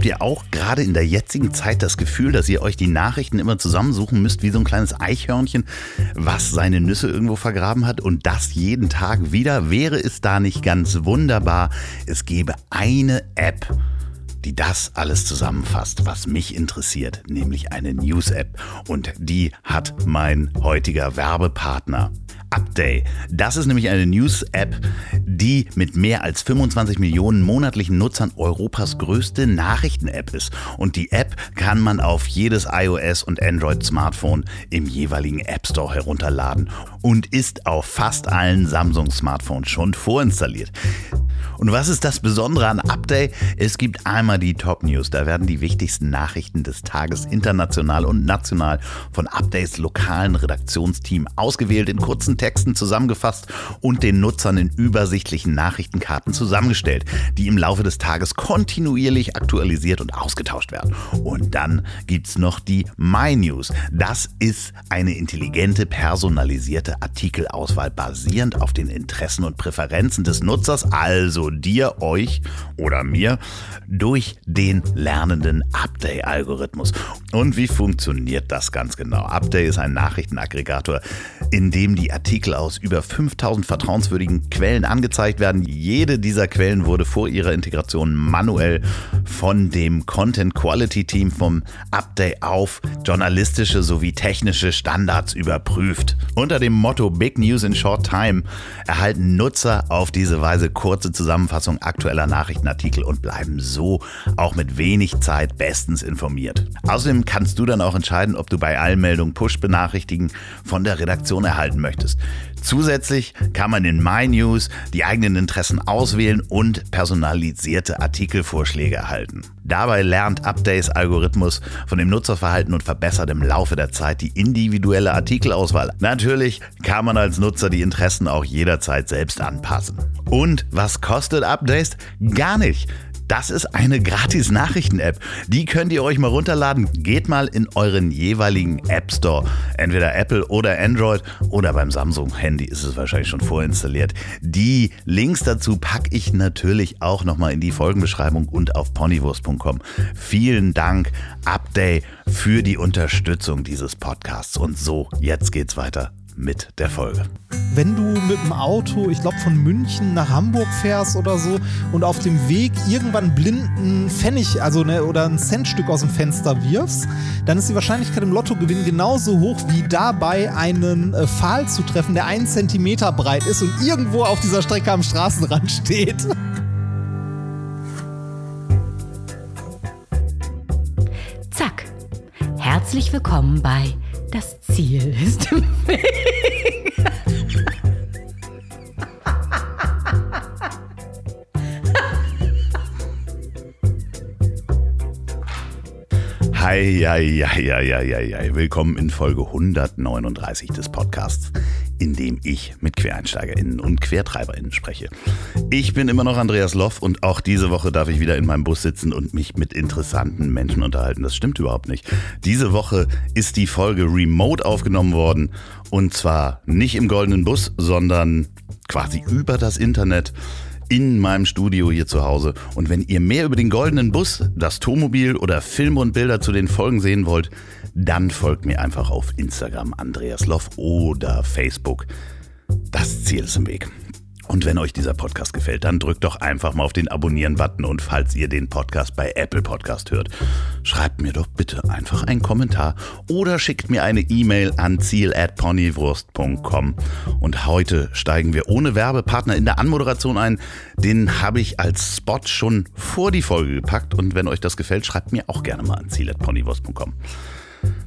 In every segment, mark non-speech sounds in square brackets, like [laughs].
Habt ihr auch gerade in der jetzigen Zeit das Gefühl, dass ihr euch die Nachrichten immer zusammensuchen müsst wie so ein kleines Eichhörnchen, was seine Nüsse irgendwo vergraben hat und das jeden Tag wieder? Wäre es da nicht ganz wunderbar, es gäbe eine App, die das alles zusammenfasst, was mich interessiert, nämlich eine News-App. Und die hat mein heutiger Werbepartner. Update. Das ist nämlich eine News-App, die mit mehr als 25 Millionen monatlichen Nutzern Europas größte Nachrichten-App ist. Und die App kann man auf jedes iOS und Android-Smartphone im jeweiligen App Store herunterladen und ist auf fast allen Samsung-Smartphones schon vorinstalliert. Und was ist das Besondere an Update? Es gibt einmal die Top News. Da werden die wichtigsten Nachrichten des Tages international und national von Updates lokalen Redaktionsteam ausgewählt, in kurzen Texten zusammengefasst und den Nutzern in übersichtlichen Nachrichtenkarten zusammengestellt, die im Laufe des Tages kontinuierlich aktualisiert und ausgetauscht werden. Und dann gibt es noch die My News. Das ist eine intelligente, personalisierte Artikelauswahl basierend auf den Interessen und Präferenzen des Nutzers, also dir, euch oder mir durch den lernenden Update-Algorithmus. Und wie funktioniert das ganz genau? Update ist ein Nachrichtenaggregator, in dem die Artikel aus über 5000 vertrauenswürdigen Quellen angezeigt werden. Jede dieser Quellen wurde vor ihrer Integration manuell von dem Content Quality Team vom Update auf journalistische sowie technische Standards überprüft. Unter dem Motto Big News in Short Time erhalten Nutzer auf diese Weise kurze Zusammenfassung aktueller Nachrichtenartikel und bleiben so auch mit wenig Zeit bestens informiert. Außerdem kannst du dann auch entscheiden, ob du bei Allmeldungen Push-Benachrichtigen von der Redaktion erhalten möchtest. Zusätzlich kann man in My News die eigenen Interessen auswählen und personalisierte Artikelvorschläge erhalten. Dabei lernt Updates Algorithmus von dem Nutzerverhalten und verbessert im Laufe der Zeit die individuelle Artikelauswahl. Natürlich kann man als Nutzer die Interessen auch jederzeit selbst anpassen. Und was kostet Updates? Gar nicht. Das ist eine gratis Nachrichten-App. Die könnt ihr euch mal runterladen. Geht mal in euren jeweiligen App Store. Entweder Apple oder Android oder beim Samsung-Handy ist es wahrscheinlich schon vorinstalliert. Die Links dazu packe ich natürlich auch nochmal in die Folgenbeschreibung und auf ponywurst.com. Vielen Dank, Update, für die Unterstützung dieses Podcasts. Und so, jetzt geht's weiter mit der Folge. Wenn du mit dem Auto, ich glaube von München nach Hamburg fährst oder so und auf dem Weg irgendwann blinden Pfennig, also ne, oder ein Centstück aus dem Fenster wirfst, dann ist die Wahrscheinlichkeit im Lottogewinn genauso hoch wie dabei einen äh, Pfahl zu treffen, der einen Zentimeter breit ist und irgendwo auf dieser Strecke am Straßenrand [laughs] steht. Zack. Herzlich willkommen bei Das Ziel ist im Weg. Hi, hi, hi, hi, hi, hi. Willkommen in Folge 139 des Podcasts, in dem ich mit QuereinsteigerInnen und QuertreiberInnen spreche. Ich bin immer noch Andreas Loff und auch diese Woche darf ich wieder in meinem Bus sitzen und mich mit interessanten Menschen unterhalten. Das stimmt überhaupt nicht. Diese Woche ist die Folge remote aufgenommen worden und zwar nicht im goldenen Bus, sondern quasi über das Internet in meinem Studio hier zu Hause. Und wenn ihr mehr über den goldenen Bus, das Tomobil oder Filme und Bilder zu den Folgen sehen wollt, dann folgt mir einfach auf Instagram Andreas Loff oder Facebook. Das Ziel ist im Weg. Und wenn euch dieser Podcast gefällt, dann drückt doch einfach mal auf den Abonnieren-Button und falls ihr den Podcast bei Apple Podcast hört, schreibt mir doch bitte einfach einen Kommentar oder schickt mir eine E-Mail an ziel@ponywurst.com. Und heute steigen wir ohne Werbepartner in der Anmoderation ein. Den habe ich als Spot schon vor die Folge gepackt und wenn euch das gefällt, schreibt mir auch gerne mal an ziel@ponywurst.com.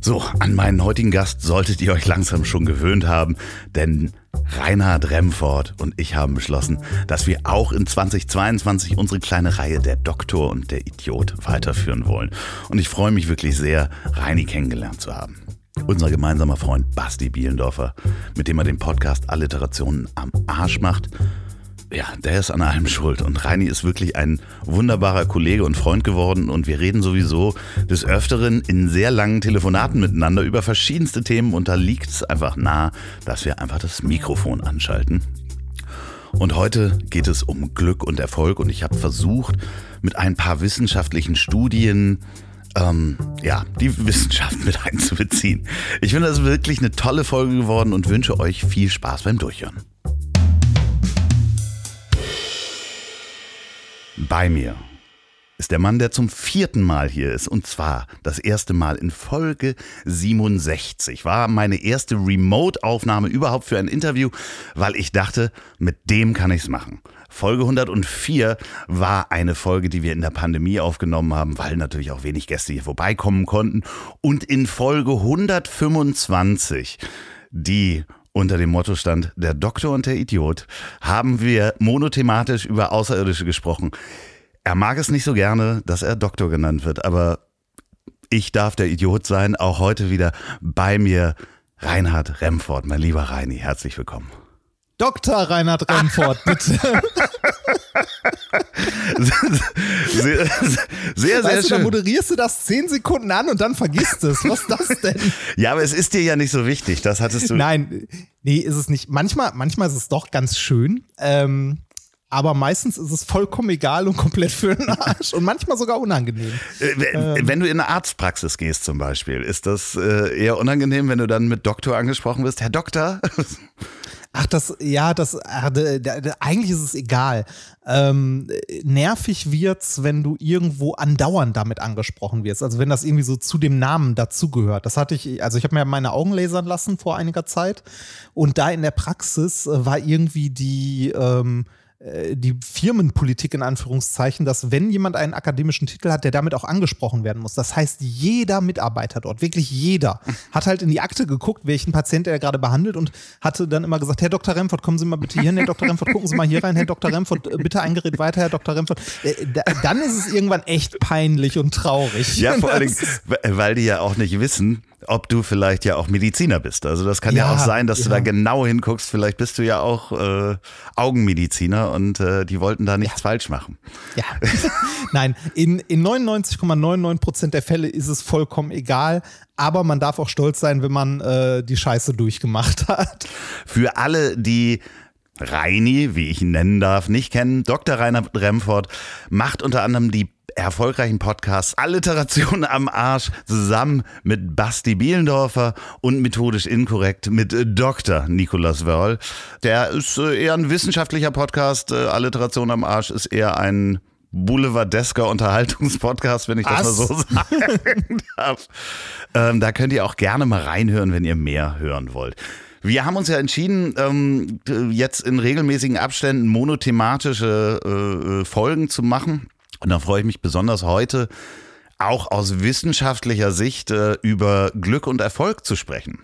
So, an meinen heutigen Gast solltet ihr euch langsam schon gewöhnt haben, denn Reinhard Remford und ich haben beschlossen, dass wir auch in 2022 unsere kleine Reihe Der Doktor und der Idiot weiterführen wollen. Und ich freue mich wirklich sehr, Reini kennengelernt zu haben. Unser gemeinsamer Freund Basti Bielendorfer, mit dem er den Podcast Alliterationen am Arsch macht ja, der ist an allem schuld. Und Reini ist wirklich ein wunderbarer Kollege und Freund geworden. Und wir reden sowieso des Öfteren in sehr langen Telefonaten miteinander über verschiedenste Themen. Und da liegt es einfach nah, dass wir einfach das Mikrofon anschalten. Und heute geht es um Glück und Erfolg und ich habe versucht, mit ein paar wissenschaftlichen Studien ähm, ja, die Wissenschaft mit einzubeziehen. Ich finde, das ist wirklich eine tolle Folge geworden und wünsche euch viel Spaß beim Durchhören. Bei mir ist der Mann, der zum vierten Mal hier ist. Und zwar das erste Mal in Folge 67. War meine erste Remote-Aufnahme überhaupt für ein Interview, weil ich dachte, mit dem kann ich's machen. Folge 104 war eine Folge, die wir in der Pandemie aufgenommen haben, weil natürlich auch wenig Gäste hier vorbeikommen konnten. Und in Folge 125, die unter dem Motto stand Der Doktor und der Idiot, haben wir monothematisch über Außerirdische gesprochen. Er mag es nicht so gerne, dass er Doktor genannt wird, aber ich darf der Idiot sein. Auch heute wieder bei mir Reinhard Remford, mein lieber Reini. Herzlich willkommen. Dr. Reinhard Remford, [laughs] bitte. Sehr, sehr, weißt du, schön. dann moderierst du das zehn Sekunden an und dann vergisst es. Was ist das denn? ja, aber es ist dir ja nicht so wichtig. Das hattest du. Nein, nee, ist es nicht. Manchmal, manchmal ist es doch ganz schön. Ähm, aber meistens ist es vollkommen egal und komplett für den Arsch und manchmal sogar unangenehm. Äh, wenn, wenn du in eine Arztpraxis gehst zum Beispiel, ist das äh, eher unangenehm, wenn du dann mit Doktor angesprochen wirst? Herr Doktor? Ach, das, ja, das, da, eigentlich ist es egal. Ähm, nervig wird's, wenn du irgendwo andauernd damit angesprochen wirst. Also wenn das irgendwie so zu dem Namen dazugehört. Das hatte ich, also ich habe mir meine Augen lasern lassen vor einiger Zeit und da in der Praxis äh, war irgendwie die, ähm, äh, die Firmenpolitik in Anführungszeichen, dass wenn jemand einen akademischen Titel hat, der damit auch angesprochen werden muss. Das heißt, jeder Mitarbeiter dort, wirklich jeder, [laughs] hat halt in die Akte geguckt, welchen Patient er gerade behandelt und hatte dann immer gesagt, Herr Dr. Remford, kommen Sie mal bitte hier hin, Herr Dr. Remford, gucken Sie mal hier rein, Herr Dr. Remford, äh, bitte ein Gerät weiter, Herr Dr. Remford. Äh, dann ist es irgendwann echt peinlich und traurig. Ja, vor [laughs] allen Dingen, weil die ja auch nicht wissen, ob du vielleicht ja auch Mediziner bist. Also das kann ja, ja auch sein, dass ja. du da genau hinguckst. Vielleicht bist du ja auch äh, Augenmediziner und äh, die wollten da nichts ja. falsch machen. Ja. [laughs] Nein, in, in 99,99 Prozent der Fälle ist es vollkommen egal. Aber man darf auch stolz sein, wenn man äh, die Scheiße durchgemacht [laughs] hat. Für alle, die Reini, wie ich ihn nennen darf, nicht kennen, Dr. Rainer Remford macht unter anderem die erfolgreichen Podcasts Alliteration am Arsch zusammen mit Basti Bielendorfer und methodisch inkorrekt mit Dr. Nicolas Wörl. Der ist äh, eher ein wissenschaftlicher Podcast. Äh, Alliteration am Arsch ist eher ein boulevardesker Unterhaltungspodcast, wenn ich das Was? mal so sagen [laughs] darf. Ähm, da könnt ihr auch gerne mal reinhören, wenn ihr mehr hören wollt. Wir haben uns ja entschieden, ähm, jetzt in regelmäßigen Abständen monothematische äh, äh Folgen zu machen. Und da freue ich mich besonders heute, auch aus wissenschaftlicher Sicht äh, über Glück und Erfolg zu sprechen.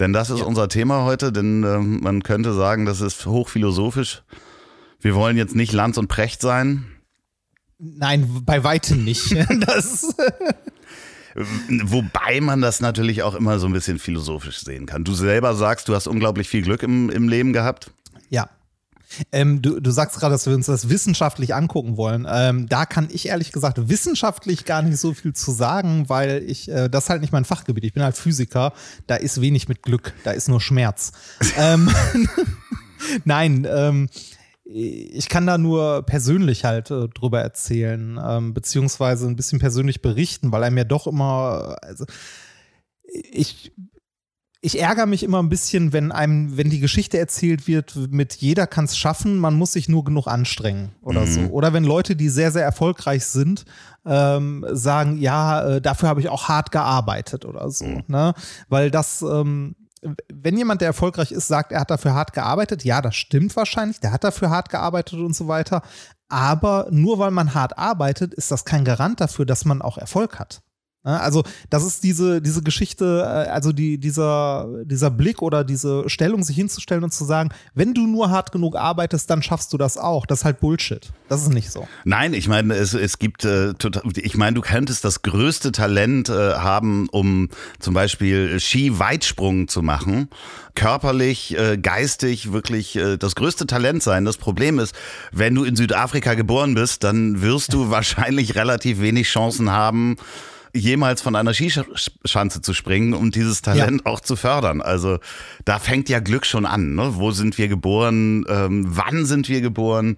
Denn das ist ja. unser Thema heute, denn äh, man könnte sagen, das ist hochphilosophisch. Wir wollen jetzt nicht Lanz und Precht sein. Nein, bei weitem nicht. [laughs] das Wobei man das natürlich auch immer so ein bisschen philosophisch sehen kann. Du selber sagst, du hast unglaublich viel Glück im, im Leben gehabt. Ja, ähm, du, du sagst gerade, dass wir uns das wissenschaftlich angucken wollen. Ähm, da kann ich ehrlich gesagt wissenschaftlich gar nicht so viel zu sagen, weil ich, äh, das ist halt nicht mein Fachgebiet. Ich bin halt Physiker, da ist wenig mit Glück, da ist nur Schmerz. [laughs] ähm, [laughs] Nein, ähm, ich kann da nur persönlich halt äh, drüber erzählen, ähm, beziehungsweise ein bisschen persönlich berichten, weil er mir doch immer, also ich ich ärgere mich immer ein bisschen, wenn einem, wenn die Geschichte erzählt wird, mit jeder kann es schaffen, man muss sich nur genug anstrengen oder mhm. so. Oder wenn Leute, die sehr, sehr erfolgreich sind, ähm, sagen, ja, äh, dafür habe ich auch hart gearbeitet oder so. Mhm. Ne? Weil das, ähm, wenn jemand, der erfolgreich ist, sagt, er hat dafür hart gearbeitet, ja, das stimmt wahrscheinlich, der hat dafür hart gearbeitet und so weiter. Aber nur weil man hart arbeitet, ist das kein Garant dafür, dass man auch Erfolg hat. Ne? Also, das ist diese, diese Geschichte, äh, also die, dieser, dieser Blick oder diese Stellung, sich hinzustellen und zu sagen, wenn du nur hart genug arbeitest, dann schaffst du das auch. Das ist halt Bullshit. Das ist nicht so. Nein, ich meine, es, es gibt, äh, total, ich meine, du könntest das größte Talent äh, haben, um zum Beispiel Ski-Weitsprung zu machen. Körperlich, äh, geistig wirklich äh, das größte Talent sein. Das Problem ist, wenn du in Südafrika geboren bist, dann wirst du [laughs] wahrscheinlich relativ wenig Chancen haben, jemals von einer Skischanze zu springen und dieses Talent ja. auch zu fördern. Also da fängt ja Glück schon an. Ne? Wo sind wir geboren? Ähm, wann sind wir geboren?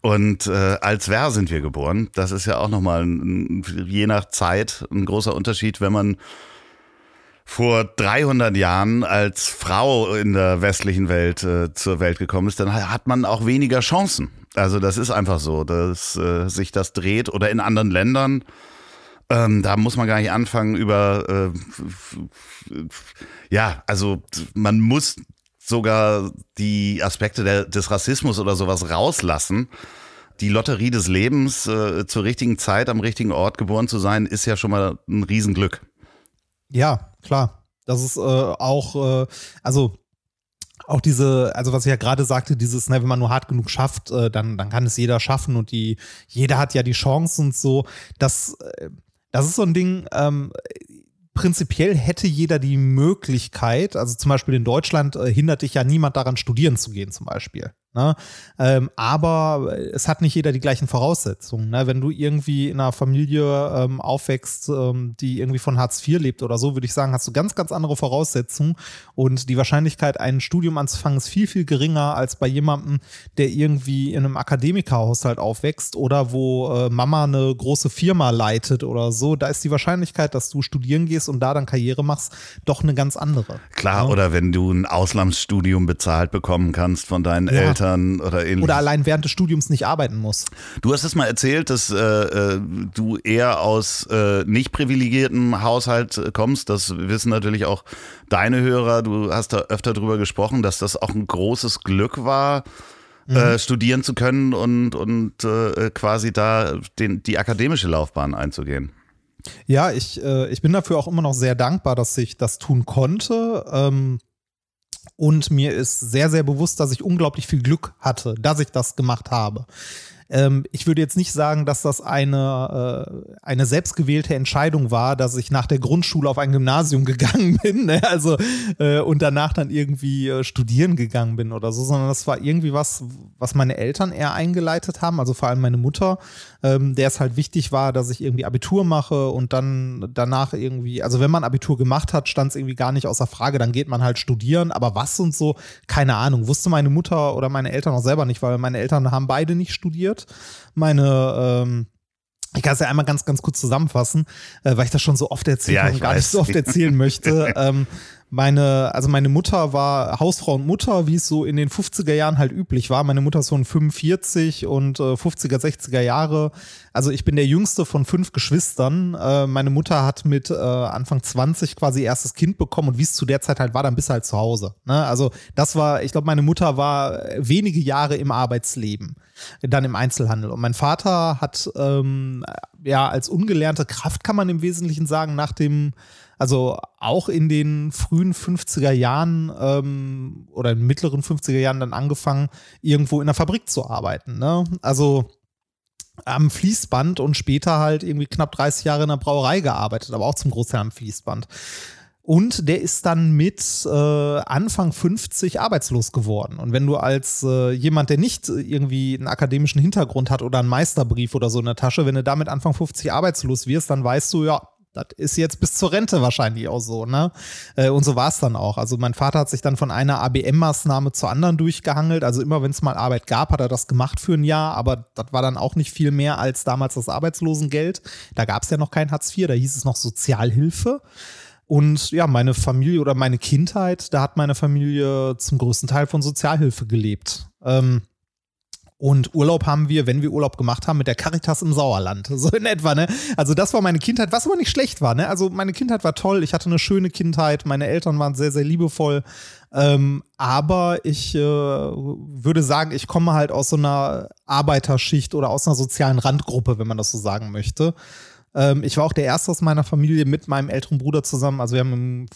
Und äh, als wer sind wir geboren? Das ist ja auch nochmal ein, je nach Zeit ein großer Unterschied, wenn man vor 300 Jahren als Frau in der westlichen Welt äh, zur Welt gekommen ist, dann hat man auch weniger Chancen. Also das ist einfach so, dass äh, sich das dreht oder in anderen Ländern. Ähm, da muss man gar nicht anfangen über, äh, ja, also man muss sogar die Aspekte der, des Rassismus oder sowas rauslassen. Die Lotterie des Lebens, äh, zur richtigen Zeit am richtigen Ort geboren zu sein, ist ja schon mal ein Riesenglück. Ja, klar. Das ist äh, auch, äh, also auch diese, also was ich ja gerade sagte, dieses, ne, wenn man nur hart genug schafft, äh, dann, dann kann es jeder schaffen und die, jeder hat ja die Chance und so. Das, äh, das ist so ein Ding, ähm, prinzipiell hätte jeder die Möglichkeit, also zum Beispiel in Deutschland äh, hindert dich ja niemand daran, studieren zu gehen, zum Beispiel. Ne? Ähm, aber es hat nicht jeder die gleichen Voraussetzungen. Ne? Wenn du irgendwie in einer Familie ähm, aufwächst, ähm, die irgendwie von Hartz IV lebt oder so, würde ich sagen, hast du ganz, ganz andere Voraussetzungen. Und die Wahrscheinlichkeit, ein Studium anzufangen, ist viel, viel geringer als bei jemandem, der irgendwie in einem Akademikerhaushalt aufwächst oder wo äh, Mama eine große Firma leitet oder so. Da ist die Wahrscheinlichkeit, dass du studieren gehst und da dann Karriere machst, doch eine ganz andere. Klar, ja? oder wenn du ein Auslandsstudium bezahlt bekommen kannst von deinen ja. Eltern Eltern oder ähnliches. Oder allein während des Studiums nicht arbeiten muss. Du hast es mal erzählt, dass äh, äh, du eher aus äh, nicht privilegiertem Haushalt kommst. Das wissen natürlich auch deine Hörer. Du hast da öfter drüber gesprochen, dass das auch ein großes Glück war. Mhm. Äh, studieren zu können und, und äh, quasi da den, die akademische Laufbahn einzugehen. Ja, ich, äh, ich bin dafür auch immer noch sehr dankbar, dass ich das tun konnte. Ähm, und mir ist sehr, sehr bewusst, dass ich unglaublich viel Glück hatte, dass ich das gemacht habe. Ähm, ich würde jetzt nicht sagen, dass das eine, äh, eine selbstgewählte Entscheidung war, dass ich nach der Grundschule auf ein Gymnasium [laughs] gegangen bin, ne? also äh, und danach dann irgendwie äh, studieren gegangen bin oder so, sondern das war irgendwie was, was meine Eltern eher eingeleitet haben, also vor allem meine Mutter, ähm, der es halt wichtig war, dass ich irgendwie Abitur mache und dann danach irgendwie, also wenn man Abitur gemacht hat, stand es irgendwie gar nicht außer Frage, dann geht man halt studieren, aber was und so, keine Ahnung, wusste meine Mutter oder meine Eltern auch selber nicht, weil meine Eltern haben beide nicht studiert studiert. Meine ähm, ich kann es ja einmal ganz, ganz kurz zusammenfassen, äh, weil ich das schon so oft erzählt ja, habe und gar nicht so oft erzählen möchte. [laughs] ähm, meine, also meine Mutter war Hausfrau und Mutter, wie es so in den 50er Jahren halt üblich war. Meine Mutter ist so ein 45 und äh, 50er, 60er Jahre. Also ich bin der jüngste von fünf Geschwistern. Äh, meine Mutter hat mit äh, Anfang 20 quasi erstes Kind bekommen und wie es zu der Zeit halt war, dann bist du halt zu Hause. Ne? Also das war, ich glaube, meine Mutter war wenige Jahre im Arbeitsleben, dann im Einzelhandel. Und mein Vater hat ähm, ja als ungelernte Kraft, kann man im Wesentlichen sagen, nach dem also auch in den frühen 50er Jahren ähm, oder in mittleren 50er Jahren dann angefangen, irgendwo in der Fabrik zu arbeiten. Ne? Also am Fließband und später halt irgendwie knapp 30 Jahre in der Brauerei gearbeitet, aber auch zum Großteil am Fließband. Und der ist dann mit äh, Anfang 50 arbeitslos geworden. Und wenn du als äh, jemand, der nicht irgendwie einen akademischen Hintergrund hat oder einen Meisterbrief oder so in der Tasche, wenn du damit Anfang 50 arbeitslos wirst, dann weißt du, ja, das ist jetzt bis zur Rente wahrscheinlich auch so, ne? Äh, und so war es dann auch. Also mein Vater hat sich dann von einer ABM-Maßnahme zur anderen durchgehangelt. Also immer wenn es mal Arbeit gab, hat er das gemacht für ein Jahr, aber das war dann auch nicht viel mehr als damals das Arbeitslosengeld. Da gab es ja noch kein Hartz IV, da hieß es noch Sozialhilfe. Und ja, meine Familie oder meine Kindheit, da hat meine Familie zum größten Teil von Sozialhilfe gelebt. Ähm, und Urlaub haben wir, wenn wir Urlaub gemacht haben, mit der Caritas im Sauerland. [laughs] So in etwa, ne? Also das war meine Kindheit, was aber nicht schlecht war, ne? Also meine Kindheit war toll, ich hatte eine schöne Kindheit, meine Eltern waren sehr, sehr liebevoll. Ähm, aber ich äh, würde sagen, ich komme halt aus so einer Arbeiterschicht oder aus einer sozialen Randgruppe, wenn man das so sagen möchte. Ähm, ich war auch der Erste aus meiner Familie mit meinem älteren Bruder zusammen. Also wir haben im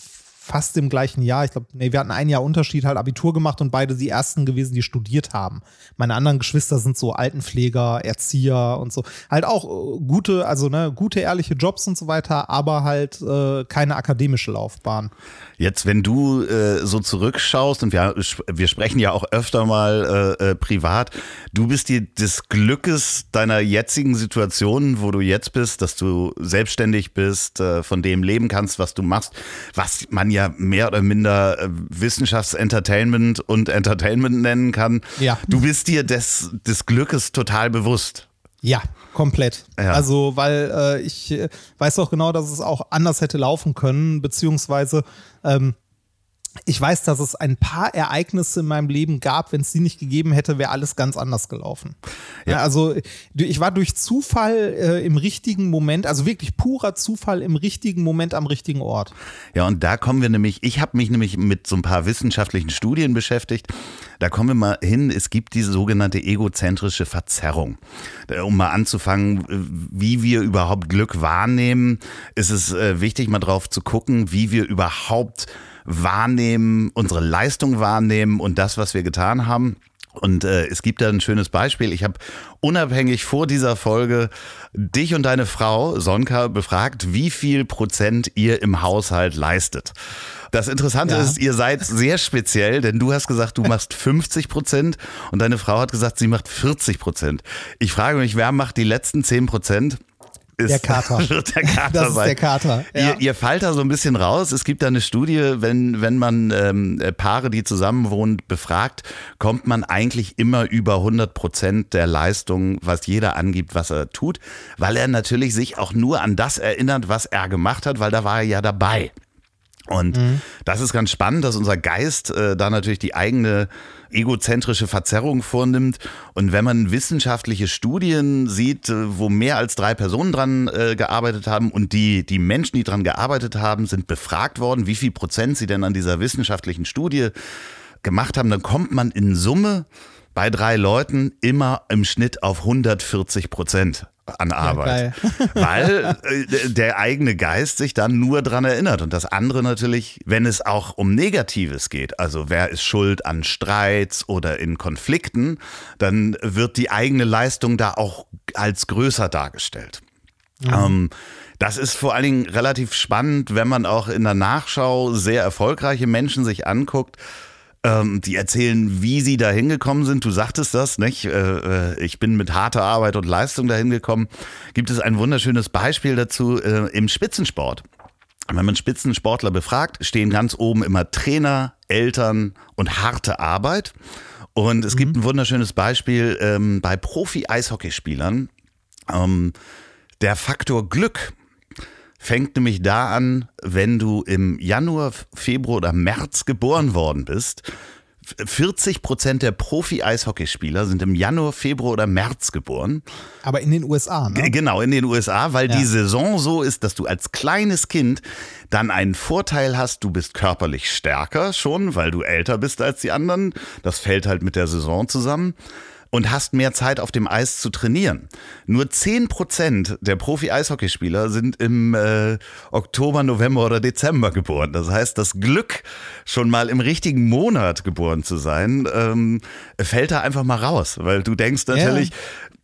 fast im gleichen Jahr. Ich glaube, nee, wir hatten ein Jahr Unterschied, halt Abitur gemacht und beide die ersten gewesen, die studiert haben. Meine anderen Geschwister sind so Altenpfleger, Erzieher und so. Halt auch äh, gute, also ne, gute, ehrliche Jobs und so weiter, aber halt äh, keine akademische Laufbahn. Jetzt, wenn du äh, so zurückschaust und wir, wir sprechen ja auch öfter mal äh, äh, privat, du bist dir des Glückes deiner jetzigen Situation, wo du jetzt bist, dass du selbstständig bist, äh, von dem leben kannst, was du machst, was man ja mehr oder minder äh, Wissenschaftsentertainment und Entertainment nennen kann. Ja. Du bist dir des, des Glückes total bewusst. Ja, komplett. Ja. Also, weil äh, ich äh, weiß auch genau, dass es auch anders hätte laufen können, beziehungsweise ähm, ich weiß, dass es ein paar Ereignisse in meinem Leben gab. Wenn es die nicht gegeben hätte, wäre alles ganz anders gelaufen. Ja. Ja, also ich war durch Zufall äh, im richtigen Moment, also wirklich purer Zufall im richtigen Moment am richtigen Ort. Ja, und da kommen wir nämlich, ich habe mich nämlich mit so ein paar wissenschaftlichen Studien beschäftigt. Da kommen wir mal hin, es gibt diese sogenannte egozentrische Verzerrung. Äh, Um mal anzufangen, äh, wie wir überhaupt Glück wahrnehmen, ist es äh, wichtig, mal drauf zu gucken, wie wir überhaupt wahrnehmen, unsere Leistung wahrnehmen und das, was wir getan haben. Und äh, es gibt da ein schönes Beispiel. Ich habe unabhängig vor dieser Folge dich und deine Frau, Sonka, befragt, wie viel Prozent ihr im Haushalt leistet. Das Interessante Ja. ist, ihr seid sehr speziell, denn du hast gesagt, du machst 50 Prozent und deine Frau hat gesagt, sie macht 40 Prozent. Ich frage mich, wer macht die letzten 10 Prozent? Ist- Der Kater. [laughs] Wird der Kater Das ist sein. der Kater. Ja. Ihr, ihr fallt da so ein bisschen raus. Es gibt da eine Studie, wenn, wenn man ähm, äh, Paare, die zusammenwohnen, befragt, kommt man eigentlich immer über 100 Prozent der Leistung, was jeder angibt, was er tut, weil er natürlich sich auch nur an das erinnert, was er gemacht hat, weil da war er ja dabei. Und das ist ganz spannend, dass unser Geist äh, da natürlich die eigene egozentrische Verzerrung vornimmt. Und wenn man wissenschaftliche Studien sieht, äh, wo mehr als drei Personen dran äh, gearbeitet haben und die, die Menschen, die dran gearbeitet haben, sind befragt worden, wie viel Prozent sie denn an dieser wissenschaftlichen Studie gemacht haben, dann kommt man in Summe bei drei Leuten immer im Schnitt auf 140 Prozent an Arbeit. [laughs] Weil äh, der eigene Geist sich dann nur dran erinnert. Und das andere natürlich, wenn es auch um Negatives geht, also wer ist schuld an Streits oder in Konflikten, dann wird die eigene Leistung da auch als größer dargestellt. Ähm, das ist vor allen Dingen relativ spannend, wenn man auch in der Nachschau sehr erfolgreiche Menschen sich anguckt. Ähm, die erzählen, wie sie da hingekommen sind. Du sagtest das, nicht? Äh, äh, ich bin mit harter Arbeit und Leistung dahin gekommen. Gibt es ein wunderschönes Beispiel dazu äh, im Spitzensport. Wenn man Spitzensportler befragt, stehen ganz oben immer Trainer, Eltern und harte Arbeit. Und es gibt ein wunderschönes Beispiel ähm, bei Profi-Eishockeyspielern. Ähm, der Faktor Glück fängt nämlich da an, wenn du im Januar, Februar oder März geboren worden bist. 40 Prozent der Profi-Eishockeyspieler sind im Januar, Februar oder März geboren. Aber in den USA, ne? Genau, in den USA, weil Ja. die Saison so ist, dass du als kleines Kind dann einen Vorteil hast, du bist körperlich stärker schon, weil du älter bist als die anderen. Das fällt halt mit der Saison zusammen. Und hast mehr Zeit auf dem Eis zu trainieren. Nur 10% der Profi-Eishockeyspieler sind im äh, Oktober, November oder Dezember geboren. Das heißt, das Glück, schon mal im richtigen Monat geboren zu sein, ähm, fällt da einfach mal raus. Weil du denkst natürlich,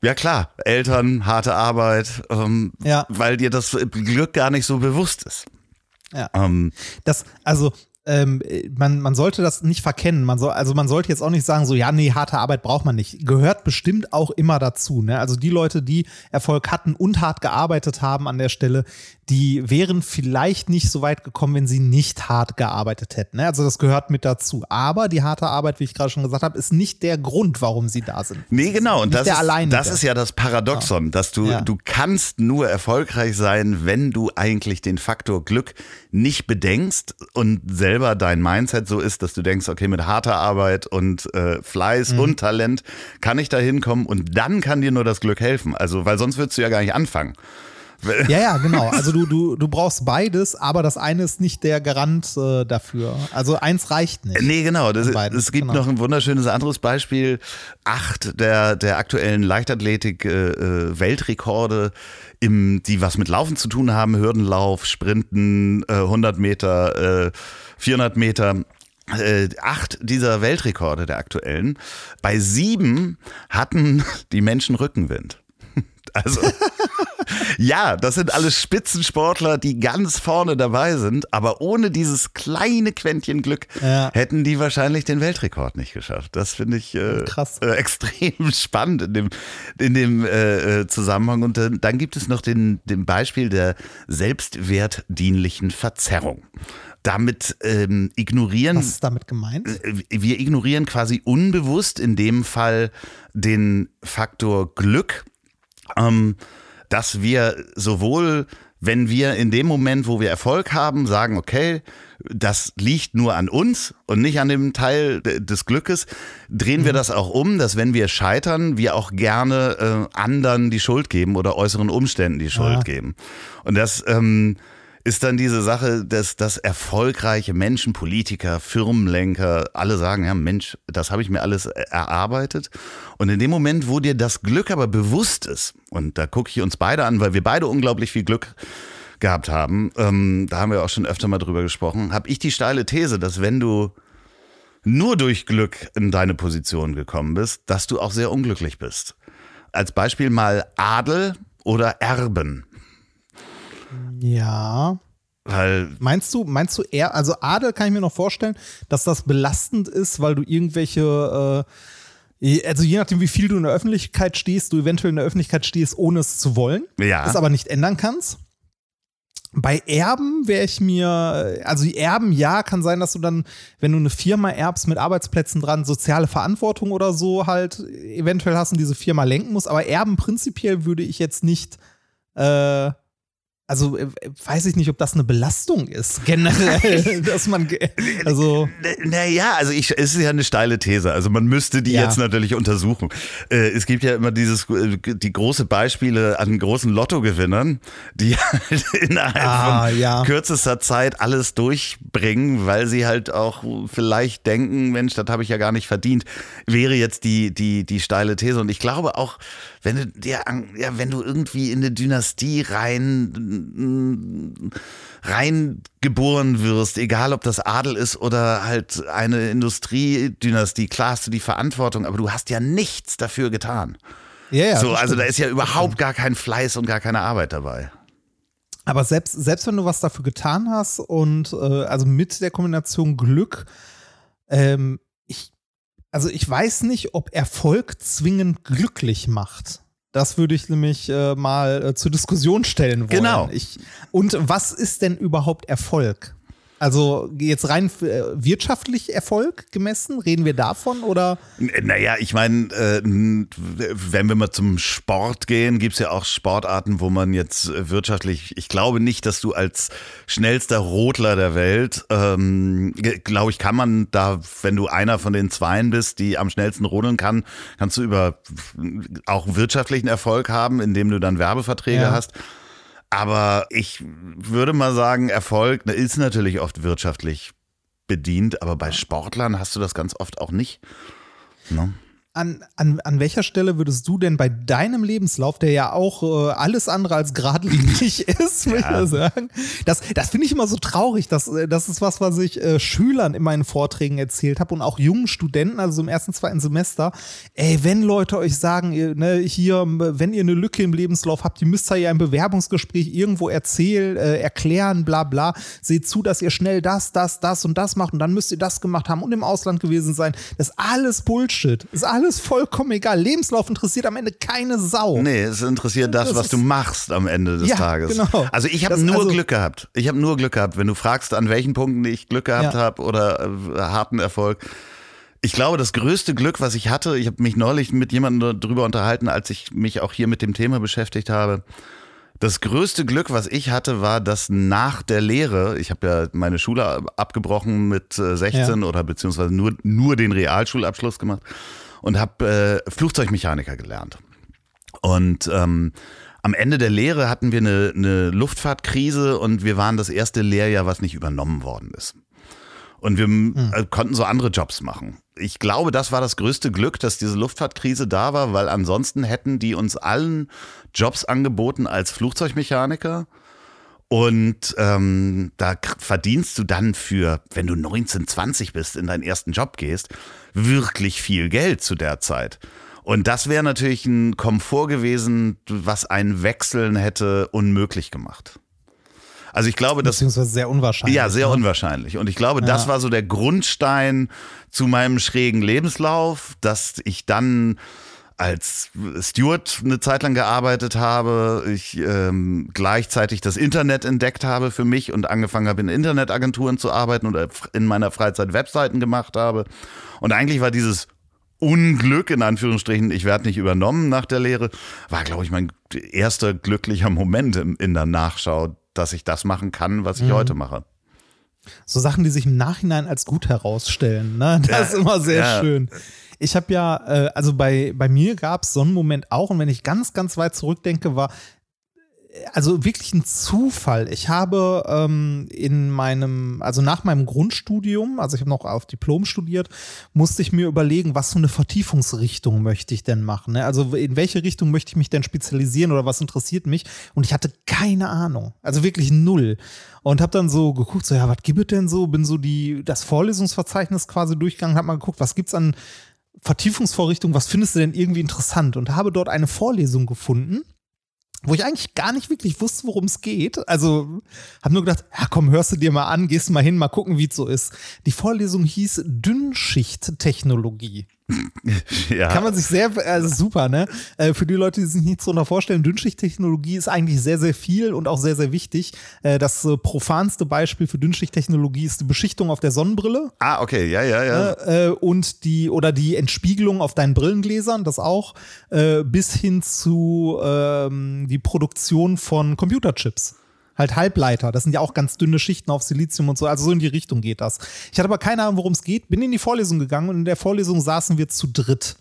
ja klar, Eltern, harte Arbeit, ähm, Ja. weil dir das Glück gar nicht so bewusst ist. Ja. Ähm, Das, also, ähm, man, man sollte das nicht verkennen. Man soll, also man sollte jetzt auch nicht sagen, so, ja, nee, harte Arbeit braucht man nicht. Gehört bestimmt auch immer dazu. Ne? Also die Leute, die Erfolg hatten und hart gearbeitet haben an der Stelle, die wären vielleicht nicht so weit gekommen, wenn sie nicht hart gearbeitet hätten. Ne? Also das gehört mit dazu. Aber die harte Arbeit, wie ich gerade schon gesagt habe, ist nicht der Grund, warum sie da sind. Nee, genau. Und das, ist, alleinige. das ist ja das Paradoxon, dass du, Ja. du kannst nur erfolgreich sein, wenn du eigentlich den Faktor Glück nicht bedenkst und selber dein Mindset so ist, dass du denkst, okay, mit harter Arbeit und äh, Fleiß Mhm. und Talent kann ich da hinkommen und dann kann dir nur das Glück helfen. Also, weil sonst würdest du ja gar nicht anfangen. [laughs] Ja, ja, genau. Also du, du, du brauchst beides, aber das eine ist nicht der Garant äh, dafür. Also eins reicht nicht. Nee, genau. Das, es gibt genau. noch ein wunderschönes anderes Beispiel. Acht der, der aktuellen Leichtathletik-Weltrekorde, äh, im, die was mit Laufen zu tun haben, Hürdenlauf, Sprinten, äh, 100 Meter, 400 äh, Meter äh, acht dieser Weltrekorde der aktuellen. Bei sieben hatten [laughs] die Menschen Rückenwind. [laughs] Also, ja, das sind alles Spitzensportler, die ganz vorne dabei sind, aber ohne dieses kleine Quäntchen Glück ja. hätten die wahrscheinlich den Weltrekord nicht geschafft. Das finde ich äh. Äh, extrem [laughs] spannend in dem, in dem äh, äh Zusammenhang. Und äh, dann gibt es noch den, den Beispiel der selbstwertdienlichen Verzerrung damit ähm, ignorieren. Was ist damit gemeint? Äh, wir ignorieren quasi unbewusst in dem Fall den Faktor Glück, ähm, dass wir sowohl wenn wir in dem Moment, wo wir Erfolg haben, sagen, okay, das liegt nur an uns und nicht an dem Teil des Glückes, drehen wir mhm. das auch um, dass wenn wir scheitern, wir auch gerne äh, anderen die Schuld geben oder äußeren Umständen die Schuld ja. geben. Und das ähm, ist dann diese Sache, dass, dass erfolgreiche Menschen, Politiker, Firmenlenker, alle sagen, ja Mensch, das habe ich mir alles erarbeitet. Und in dem Moment, wo dir das Glück aber bewusst ist, und da gucke ich uns beide an, weil wir beide unglaublich viel Glück gehabt haben, ähm, da haben wir auch schon öfter mal drüber gesprochen, habe ich die steile These, dass wenn du nur durch Glück in deine Position gekommen bist, dass du auch sehr unglücklich bist. Als Beispiel mal Adel oder Erben. Ja. Weil meinst du, meinst du eher, also Adel kann ich mir noch vorstellen, dass das belastend ist, weil du irgendwelche, äh, also je nachdem, wie viel du in der Öffentlichkeit stehst, du eventuell in der Öffentlichkeit stehst, ohne es zu wollen, ja. es aber nicht ändern kannst. Bei Erben wäre ich mir, also die Erben, ja, kann sein, dass du dann, wenn du eine Firma erbst mit Arbeitsplätzen dran, soziale Verantwortung oder so halt eventuell hast und diese Firma lenken musst. Aber Erben prinzipiell würde ich jetzt nicht äh, also äh, weiß ich nicht, ob das eine Belastung ist, generell, [laughs] dass man, also. Naja, also ich, es ist ja eine steile These. Also man müsste die ja. jetzt natürlich untersuchen. Äh, es gibt ja immer dieses, äh, die große Beispiele an großen Lottogewinnern, die [laughs] halt innerhalb ah, von ja. kürzester Zeit alles durchbringen, weil sie halt auch vielleicht denken, Mensch, das habe ich ja gar nicht verdient, wäre jetzt die, die, die steile These. Und ich glaube auch, wenn du dir, ja, wenn du irgendwie in eine Dynastie rein reingeboren wirst, egal ob das Adel ist oder halt eine Industriedynastie, klar hast du die Verantwortung, aber du hast ja nichts dafür getan. Ja, ja, so, also da ist ja überhaupt gar kein Fleiß und gar keine Arbeit dabei. Aber selbst, selbst wenn du was dafür getan hast und äh, also mit der Kombination Glück, ähm, also ich weiß nicht, ob Erfolg zwingend glücklich macht. Das würde ich nämlich äh, mal äh, zur Diskussion stellen wollen. Genau. Ich, und was ist denn überhaupt Erfolg? Also jetzt rein äh, wirtschaftlich Erfolg gemessen, reden wir davon oder? Naja, ich meine, äh, wenn wir mal zum Sport gehen, gibt es ja auch Sportarten, wo man jetzt wirtschaftlich, ich glaube nicht, dass du als schnellster Rodler der Welt, ähm, glaube ich, kann man da, wenn du einer von den Zweien bist, die am schnellsten rodeln kann, kannst du über auch wirtschaftlichen Erfolg haben, indem du dann Werbeverträge ja. hast. Aber ich würde mal sagen, Erfolg ist natürlich oft wirtschaftlich bedient, aber bei Sportlern hast du das ganz oft auch nicht. Ne? An, an, an welcher Stelle würdest du denn bei deinem Lebenslauf, der ja auch äh, alles andere als geradlinig [laughs] ist, ja. würde ich sagen, das, das finde ich immer so traurig. Das, äh, das ist was, was ich äh, Schülern in meinen Vorträgen erzählt habe und auch jungen Studenten, also im ersten, zweiten Semester. Ey, wenn Leute euch sagen, ihr, ne, hier, wenn ihr eine Lücke im Lebenslauf habt, die müsst ihr ja im Bewerbungsgespräch irgendwo erzählen, äh, erklären, bla bla. Seht zu, dass ihr schnell das, das, das und das macht und dann müsst ihr das gemacht haben und im Ausland gewesen sein. Das ist alles Bullshit. Das ist alles alles vollkommen egal. Lebenslauf interessiert am Ende keine Sau. Nee, es interessiert das, das was du machst am Ende des ja, Tages. Genau. Also ich habe nur also Glück gehabt. Ich habe nur Glück gehabt. Wenn du fragst, an welchen Punkten ich Glück gehabt ja. habe oder äh, harten Erfolg. Ich glaube, das größte Glück, was ich hatte, ich habe mich neulich mit jemandem darüber unterhalten, als ich mich auch hier mit dem Thema beschäftigt habe. Das größte Glück, was ich hatte, war, dass nach der Lehre, ich habe ja meine Schule abgebrochen mit 16 äh, ja. oder beziehungsweise nur, nur den Realschulabschluss gemacht und habe äh, Flugzeugmechaniker gelernt. Und ähm, am Ende der Lehre hatten wir eine, eine Luftfahrtkrise und wir waren das erste Lehrjahr, was nicht übernommen worden ist. Und wir hm. konnten so andere Jobs machen. Ich glaube, das war das größte Glück, dass diese Luftfahrtkrise da war, weil ansonsten hätten die uns allen Jobs angeboten als Flugzeugmechaniker. Und ähm, da verdienst du dann für, wenn du 19, 20 bist, in deinen ersten Job gehst, wirklich viel Geld zu der Zeit. Und das wäre natürlich ein Komfort gewesen, was ein Wechseln hätte unmöglich gemacht. Also ich glaube, das beziehungsweise sehr unwahrscheinlich. Ja, sehr ne? unwahrscheinlich. Und ich glaube, ja. das war so der Grundstein zu meinem schrägen Lebenslauf, dass ich dann als Steward eine Zeit lang gearbeitet habe, ich ähm, gleichzeitig das Internet entdeckt habe für mich und angefangen habe, in Internetagenturen zu arbeiten oder in meiner Freizeit Webseiten gemacht habe. Und eigentlich war dieses Unglück, in Anführungsstrichen, ich werde nicht übernommen nach der Lehre, war, glaube ich, mein erster glücklicher Moment in der Nachschau, dass ich das machen kann, was ich mhm. heute mache. So Sachen, die sich im Nachhinein als gut herausstellen, ne? Das ja, ist immer sehr ja. schön. Ich habe ja, äh, also bei, bei mir gab es so einen Moment auch, und wenn ich ganz, ganz weit zurückdenke, war, also wirklich ein Zufall. Ich habe ähm, in meinem, also nach meinem Grundstudium, also ich habe noch auf Diplom studiert, musste ich mir überlegen, was für eine Vertiefungsrichtung möchte ich denn machen. Ne? Also in welche Richtung möchte ich mich denn spezialisieren oder was interessiert mich? Und ich hatte keine Ahnung, also wirklich null. Und habe dann so geguckt, so ja, was gibt es denn so? Bin so die das Vorlesungsverzeichnis quasi durchgegangen, habe mal geguckt, was gibt's an Vertiefungsvorrichtungen, was findest du denn irgendwie interessant? Und habe dort eine Vorlesung gefunden wo ich eigentlich gar nicht wirklich wusste, worum es geht. Also habe nur gedacht, ja komm, hörst du dir mal an, gehst mal hin, mal gucken, wie es so ist. Die Vorlesung hieß Dünnschichttechnologie. [laughs] Ja. Kann man sich sehr, also super, ne? Äh, für die Leute, die sich nichts darunter vorstellen, Dünnschichttechnologie ist eigentlich sehr, sehr viel und auch sehr, sehr wichtig. Äh, das äh, profanste Beispiel für Dünnschichttechnologie ist die Beschichtung auf der Sonnenbrille. Ah, okay, ja, ja, ja. und die, oder die Entspiegelung auf deinen Brillengläsern, das auch, bis hin zu ähm, die Produktion von Computerchips halt Halbleiter. Das sind ja auch ganz dünne Schichten auf Silizium und so. Also so in die Richtung geht das. Ich hatte aber keine Ahnung, worum es geht. Bin in die Vorlesung gegangen und in der Vorlesung saßen wir zu dritt.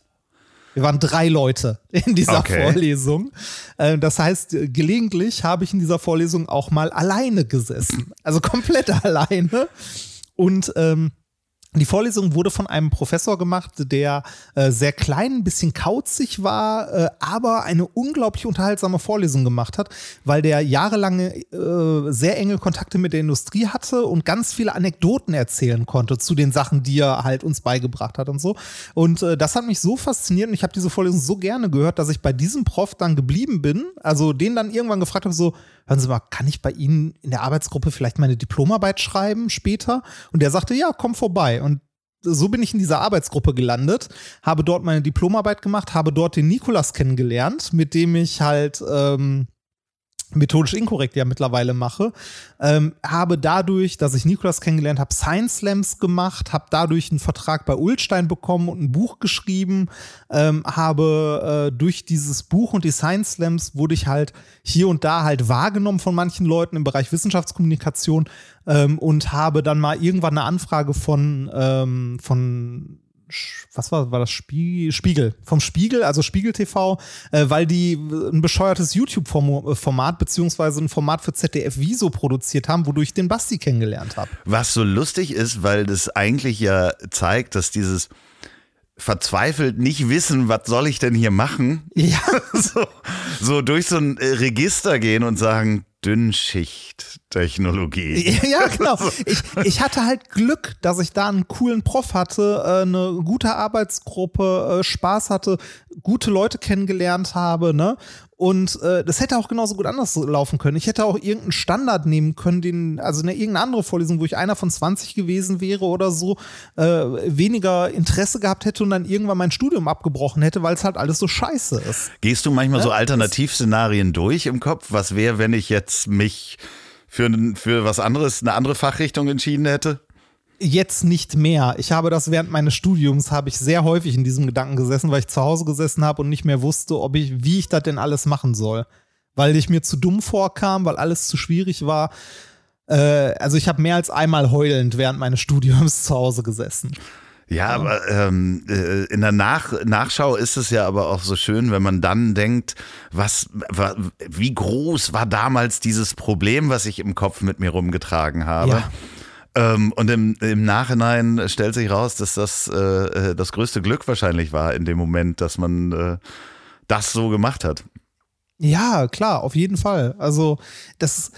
Wir waren drei Leute in dieser okay. Vorlesung. Äh, das heißt, gelegentlich habe ich in dieser Vorlesung auch mal alleine gesessen. Also komplett [laughs] alleine. Und ähm, die Vorlesung wurde von einem Professor gemacht, der äh, sehr klein, ein bisschen kauzig war, äh, aber eine unglaublich unterhaltsame Vorlesung gemacht hat, weil der jahrelange äh, sehr enge Kontakte mit der Industrie hatte und ganz viele Anekdoten erzählen konnte zu den Sachen, die er halt uns beigebracht hat und so. Und äh, das hat mich so fasziniert und ich habe diese Vorlesung so gerne gehört, dass ich bei diesem Prof dann geblieben bin, also den dann irgendwann gefragt habe, so, hören Sie mal, kann ich bei Ihnen in der Arbeitsgruppe vielleicht meine Diplomarbeit schreiben später? Und der sagte, ja, komm vorbei. Und so bin ich in dieser Arbeitsgruppe gelandet, habe dort meine Diplomarbeit gemacht, habe dort den Nikolas kennengelernt, mit dem ich halt ähm, methodisch inkorrekt ja mittlerweile mache, ähm, habe dadurch, dass ich Nikolas kennengelernt habe, Science Slams gemacht, habe dadurch einen Vertrag bei Ulstein bekommen und ein Buch geschrieben, ähm, habe äh, durch dieses Buch und die Science Slams wurde ich halt hier und da halt wahrgenommen von manchen Leuten im Bereich Wissenschaftskommunikation ähm, und habe dann mal irgendwann eine Anfrage von, ähm, von was war, war das Spiegel, vom Spiegel, also Spiegel TV, äh, weil die ein bescheuertes YouTube-Format beziehungsweise ein Format für ZDF Viso produziert haben, wodurch ich den Basti kennengelernt habe. Was so lustig ist, weil das eigentlich ja zeigt, dass dieses verzweifelt nicht wissen, was soll ich denn hier machen? Ja. [laughs] so, so durch so ein Register gehen und sagen, Dünnschicht-Technologie. [laughs] Ja, genau. [laughs] Ich, ich hatte halt Glück, dass ich da einen coolen Prof hatte, äh, eine gute Arbeitsgruppe, äh, Spaß hatte, gute Leute kennengelernt habe, ne? Und äh, das hätte auch genauso gut anders laufen können. Ich hätte auch irgendeinen Standard nehmen können, den, also eine irgendeine andere Vorlesung, wo ich einer von 20 gewesen wäre oder so, äh, weniger Interesse gehabt hätte und dann irgendwann mein Studium abgebrochen hätte, weil es halt alles so scheiße ist. Gehst du manchmal ja? so Alternativszenarien durch im Kopf? Was wäre, wenn ich jetzt mich für, für was anderes, eine andere Fachrichtung entschieden hätte? Jetzt nicht mehr. Ich habe das während meines Studiums habe ich sehr häufig in diesem Gedanken gesessen, weil ich zu Hause gesessen habe und nicht mehr wusste, ob ich, wie ich das denn alles machen soll. Weil ich mir zu dumm vorkam, weil alles zu schwierig war. Äh, also ich habe mehr als einmal heulend während meines Studiums [laughs] zu Hause gesessen. Ja, aber ähm, äh, in der Nach Nachschau ist es ja aber auch so schön, wenn man dann denkt, was, wa, wie groß war damals dieses Problem, was ich im Kopf mit mir rumgetragen habe. Ja. Ähm, und im, im Nachhinein stellt sich raus, dass das äh, das größte Glück wahrscheinlich war in dem Moment, dass man äh, das so gemacht hat. Ja, klar, auf jeden Fall. Also, das,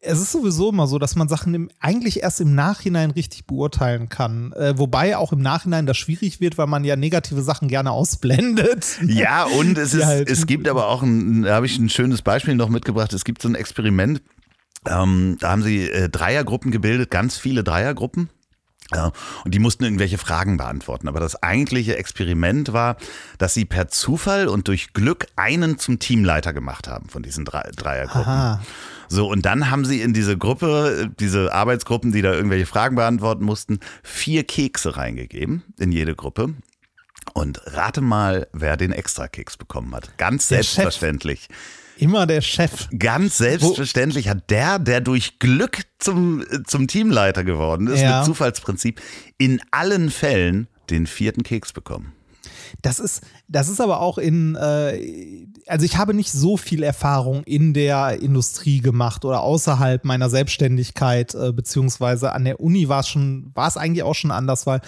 es ist sowieso immer so, dass man Sachen im, eigentlich erst im Nachhinein richtig beurteilen kann. Äh, wobei auch im Nachhinein das schwierig wird, weil man ja negative Sachen gerne ausblendet. [laughs] Ja, und es, ist, halt- es gibt aber auch, ein, da habe ich ein schönes Beispiel noch mitgebracht, es gibt so ein Experiment, ähm, da haben sie äh, Dreiergruppen gebildet, ganz viele Dreiergruppen. Ja, und die mussten irgendwelche Fragen beantworten. Aber das eigentliche Experiment war, dass sie per Zufall und durch Glück einen zum Teamleiter gemacht haben von diesen drei, Dreiergruppen. Aha. So, und dann haben sie in diese Gruppe, diese Arbeitsgruppen, die da irgendwelche Fragen beantworten mussten, vier Kekse reingegeben in jede Gruppe. Und rate mal, wer den Extrakeks bekommen hat. Ganz Der Chef. Immer der Chef. Ganz selbstverständlich hat der, der durch Glück zum, zum Teamleiter geworden ist, Ja. mit Zufallsprinzip, in allen Fällen den vierten Keks bekommen. Das ist, das ist aber auch in, äh, also ich habe nicht so viel Erfahrung in der Industrie gemacht oder außerhalb meiner Selbstständigkeit, äh, beziehungsweise an der Uni war es schon, war es eigentlich auch schon anders, weil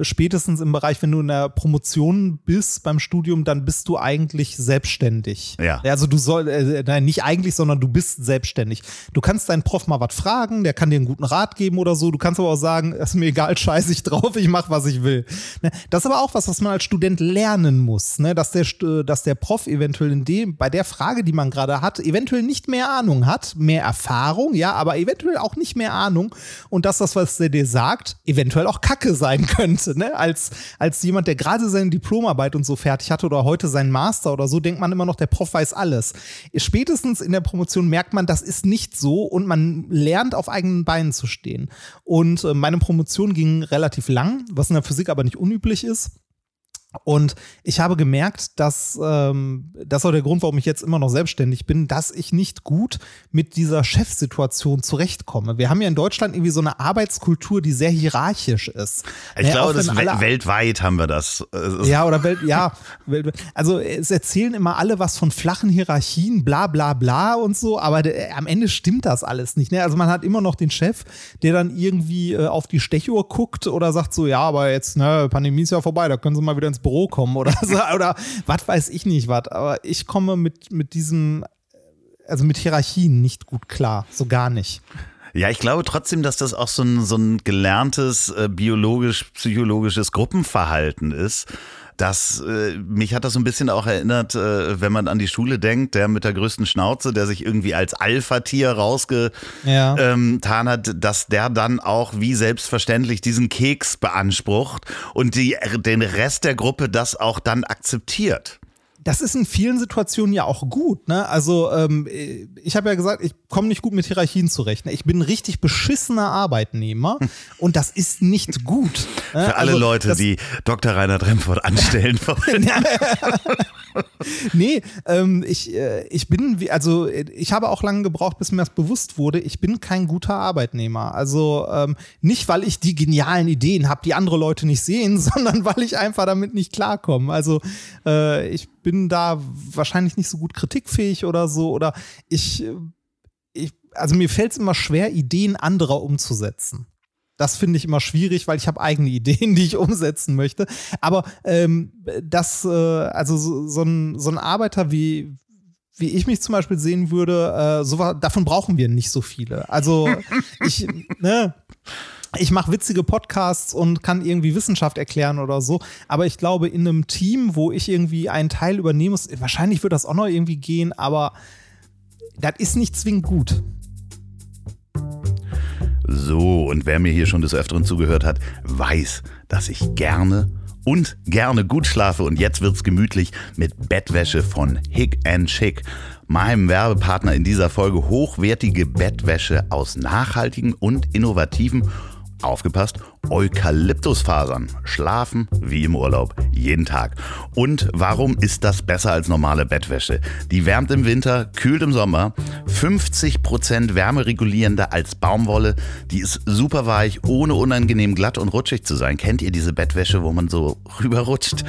spätestens im Bereich, wenn du in der Promotion bist beim Studium, dann bist du eigentlich selbstständig. Ja. Also du soll, äh, nein, nicht eigentlich, sondern du bist selbstständig. Du kannst deinen Prof mal was fragen, der kann dir einen guten Rat geben oder so. Du kannst aber auch sagen, [laughs] ist mir egal, scheiß ich drauf, ich mach, was ich will. Ne? Das ist aber auch was, was man als Student lernen muss, ne? dass, der, St- dass der Prof eventuell in dem, bei der Frage, die man gerade hat, eventuell nicht mehr Ahnung hat, mehr Erfahrung, ja, aber eventuell auch nicht mehr Ahnung und dass das, was der dir sagt, eventuell auch Kacke sein [laughs] könnte. Ne? Als, als jemand, der gerade seine Diplomarbeit und so fertig hatte oder heute seinen Master oder so, denkt man immer noch, der Prof weiß alles. Spätestens in der Promotion merkt man, das ist nicht so und man lernt auf eigenen Beinen zu stehen. Und äh, meine Promotion ging relativ lang, was in der Physik aber nicht unüblich ist. Und ich habe gemerkt, dass ähm, das auch der Grund, warum ich jetzt immer noch selbstständig bin, dass ich nicht gut mit dieser Chefsituation zurechtkomme. Wir haben ja in Deutschland irgendwie so eine Arbeitskultur, die sehr hierarchisch ist. Ich Ne, glaube, das alle- weltweit haben wir das. Ja, oder Welt, ja. Also es erzählen immer alle was von flachen Hierarchien, bla bla bla und so, aber der, am Ende stimmt das alles nicht. Ne? Also man hat immer noch den Chef, der dann irgendwie äh, auf die Stechuhr guckt oder sagt so, ja, aber jetzt, ne, Pandemie ist ja vorbei, da können Sie mal wieder ins Büro kommen oder [laughs] so, oder was weiß ich nicht was. Aber ich komme mit, mit diesem, also mit Hierarchien nicht gut klar, so gar nicht. Ja, ich glaube trotzdem, dass das auch so ein, so ein gelerntes äh, biologisch-psychologisches Gruppenverhalten ist. Das, äh, mich hat das so ein bisschen auch erinnert, äh, wenn man an die Schule denkt, der mit der größten Schnauze, der sich irgendwie als Alpha-Tier rausgetan Ja. ähm, hat, dass der dann auch wie selbstverständlich diesen Keks beansprucht und die, den Rest der Gruppe das auch dann akzeptiert. Das ist in vielen Situationen ja auch gut. Ne? Also ähm, ich habe ja gesagt, ich komme nicht gut mit Hierarchien zurecht. Ne? Ich bin ein richtig beschissener Arbeitnehmer und das ist nicht gut. Ne? Für alle Also, Leute, die Dr. Rainer Dremford anstellen wollen. [laughs] [laughs] [laughs] Nee, ähm, ich, äh, ich bin, wie, also ich habe auch lange gebraucht, bis mir das bewusst wurde, ich bin kein guter Arbeitnehmer. Also ähm, nicht, weil ich die genialen Ideen habe, die andere Leute nicht sehen, [laughs] sondern weil ich einfach damit nicht klarkomme. Also äh, ich bin da wahrscheinlich nicht so gut kritikfähig oder so. Oder ich, äh, ich also mir fällt es immer schwer, Ideen anderer umzusetzen. Das finde ich immer schwierig, weil ich habe eigene Ideen, [laughs] die ich umsetzen möchte. Aber ähm, das, äh, also so, so, ein, so ein Arbeiter wie, wie ich mich zum Beispiel sehen würde, äh, so, davon brauchen wir nicht so viele. Also [laughs] ich, ne, ich mache witzige Podcasts und kann irgendwie Wissenschaft erklären oder so. Aber ich glaube, in einem Team, wo ich irgendwie einen Teil übernehmen muss, wahrscheinlich wird das auch noch irgendwie gehen, aber das ist nicht zwingend gut. So, und wer mir hier schon des Öfteren zugehört hat, weiß, dass ich gerne und gerne gut schlafe. Und jetzt wird's gemütlich mit Bettwäsche von Hick and Chick, meinem Werbepartner in dieser Folge. Hochwertige Bettwäsche aus nachhaltigen und innovativen aufgepasst, Eukalyptusfasern. Schlafen wie im Urlaub, jeden Tag. Und warum ist das besser als normale Bettwäsche? Die wärmt im Winter, kühlt im Sommer, 50% wärmeregulierender als Baumwolle. Die ist super weich, ohne unangenehm glatt und rutschig zu sein. Kennt ihr diese Bettwäsche, wo man so [laughs] rüberrutscht?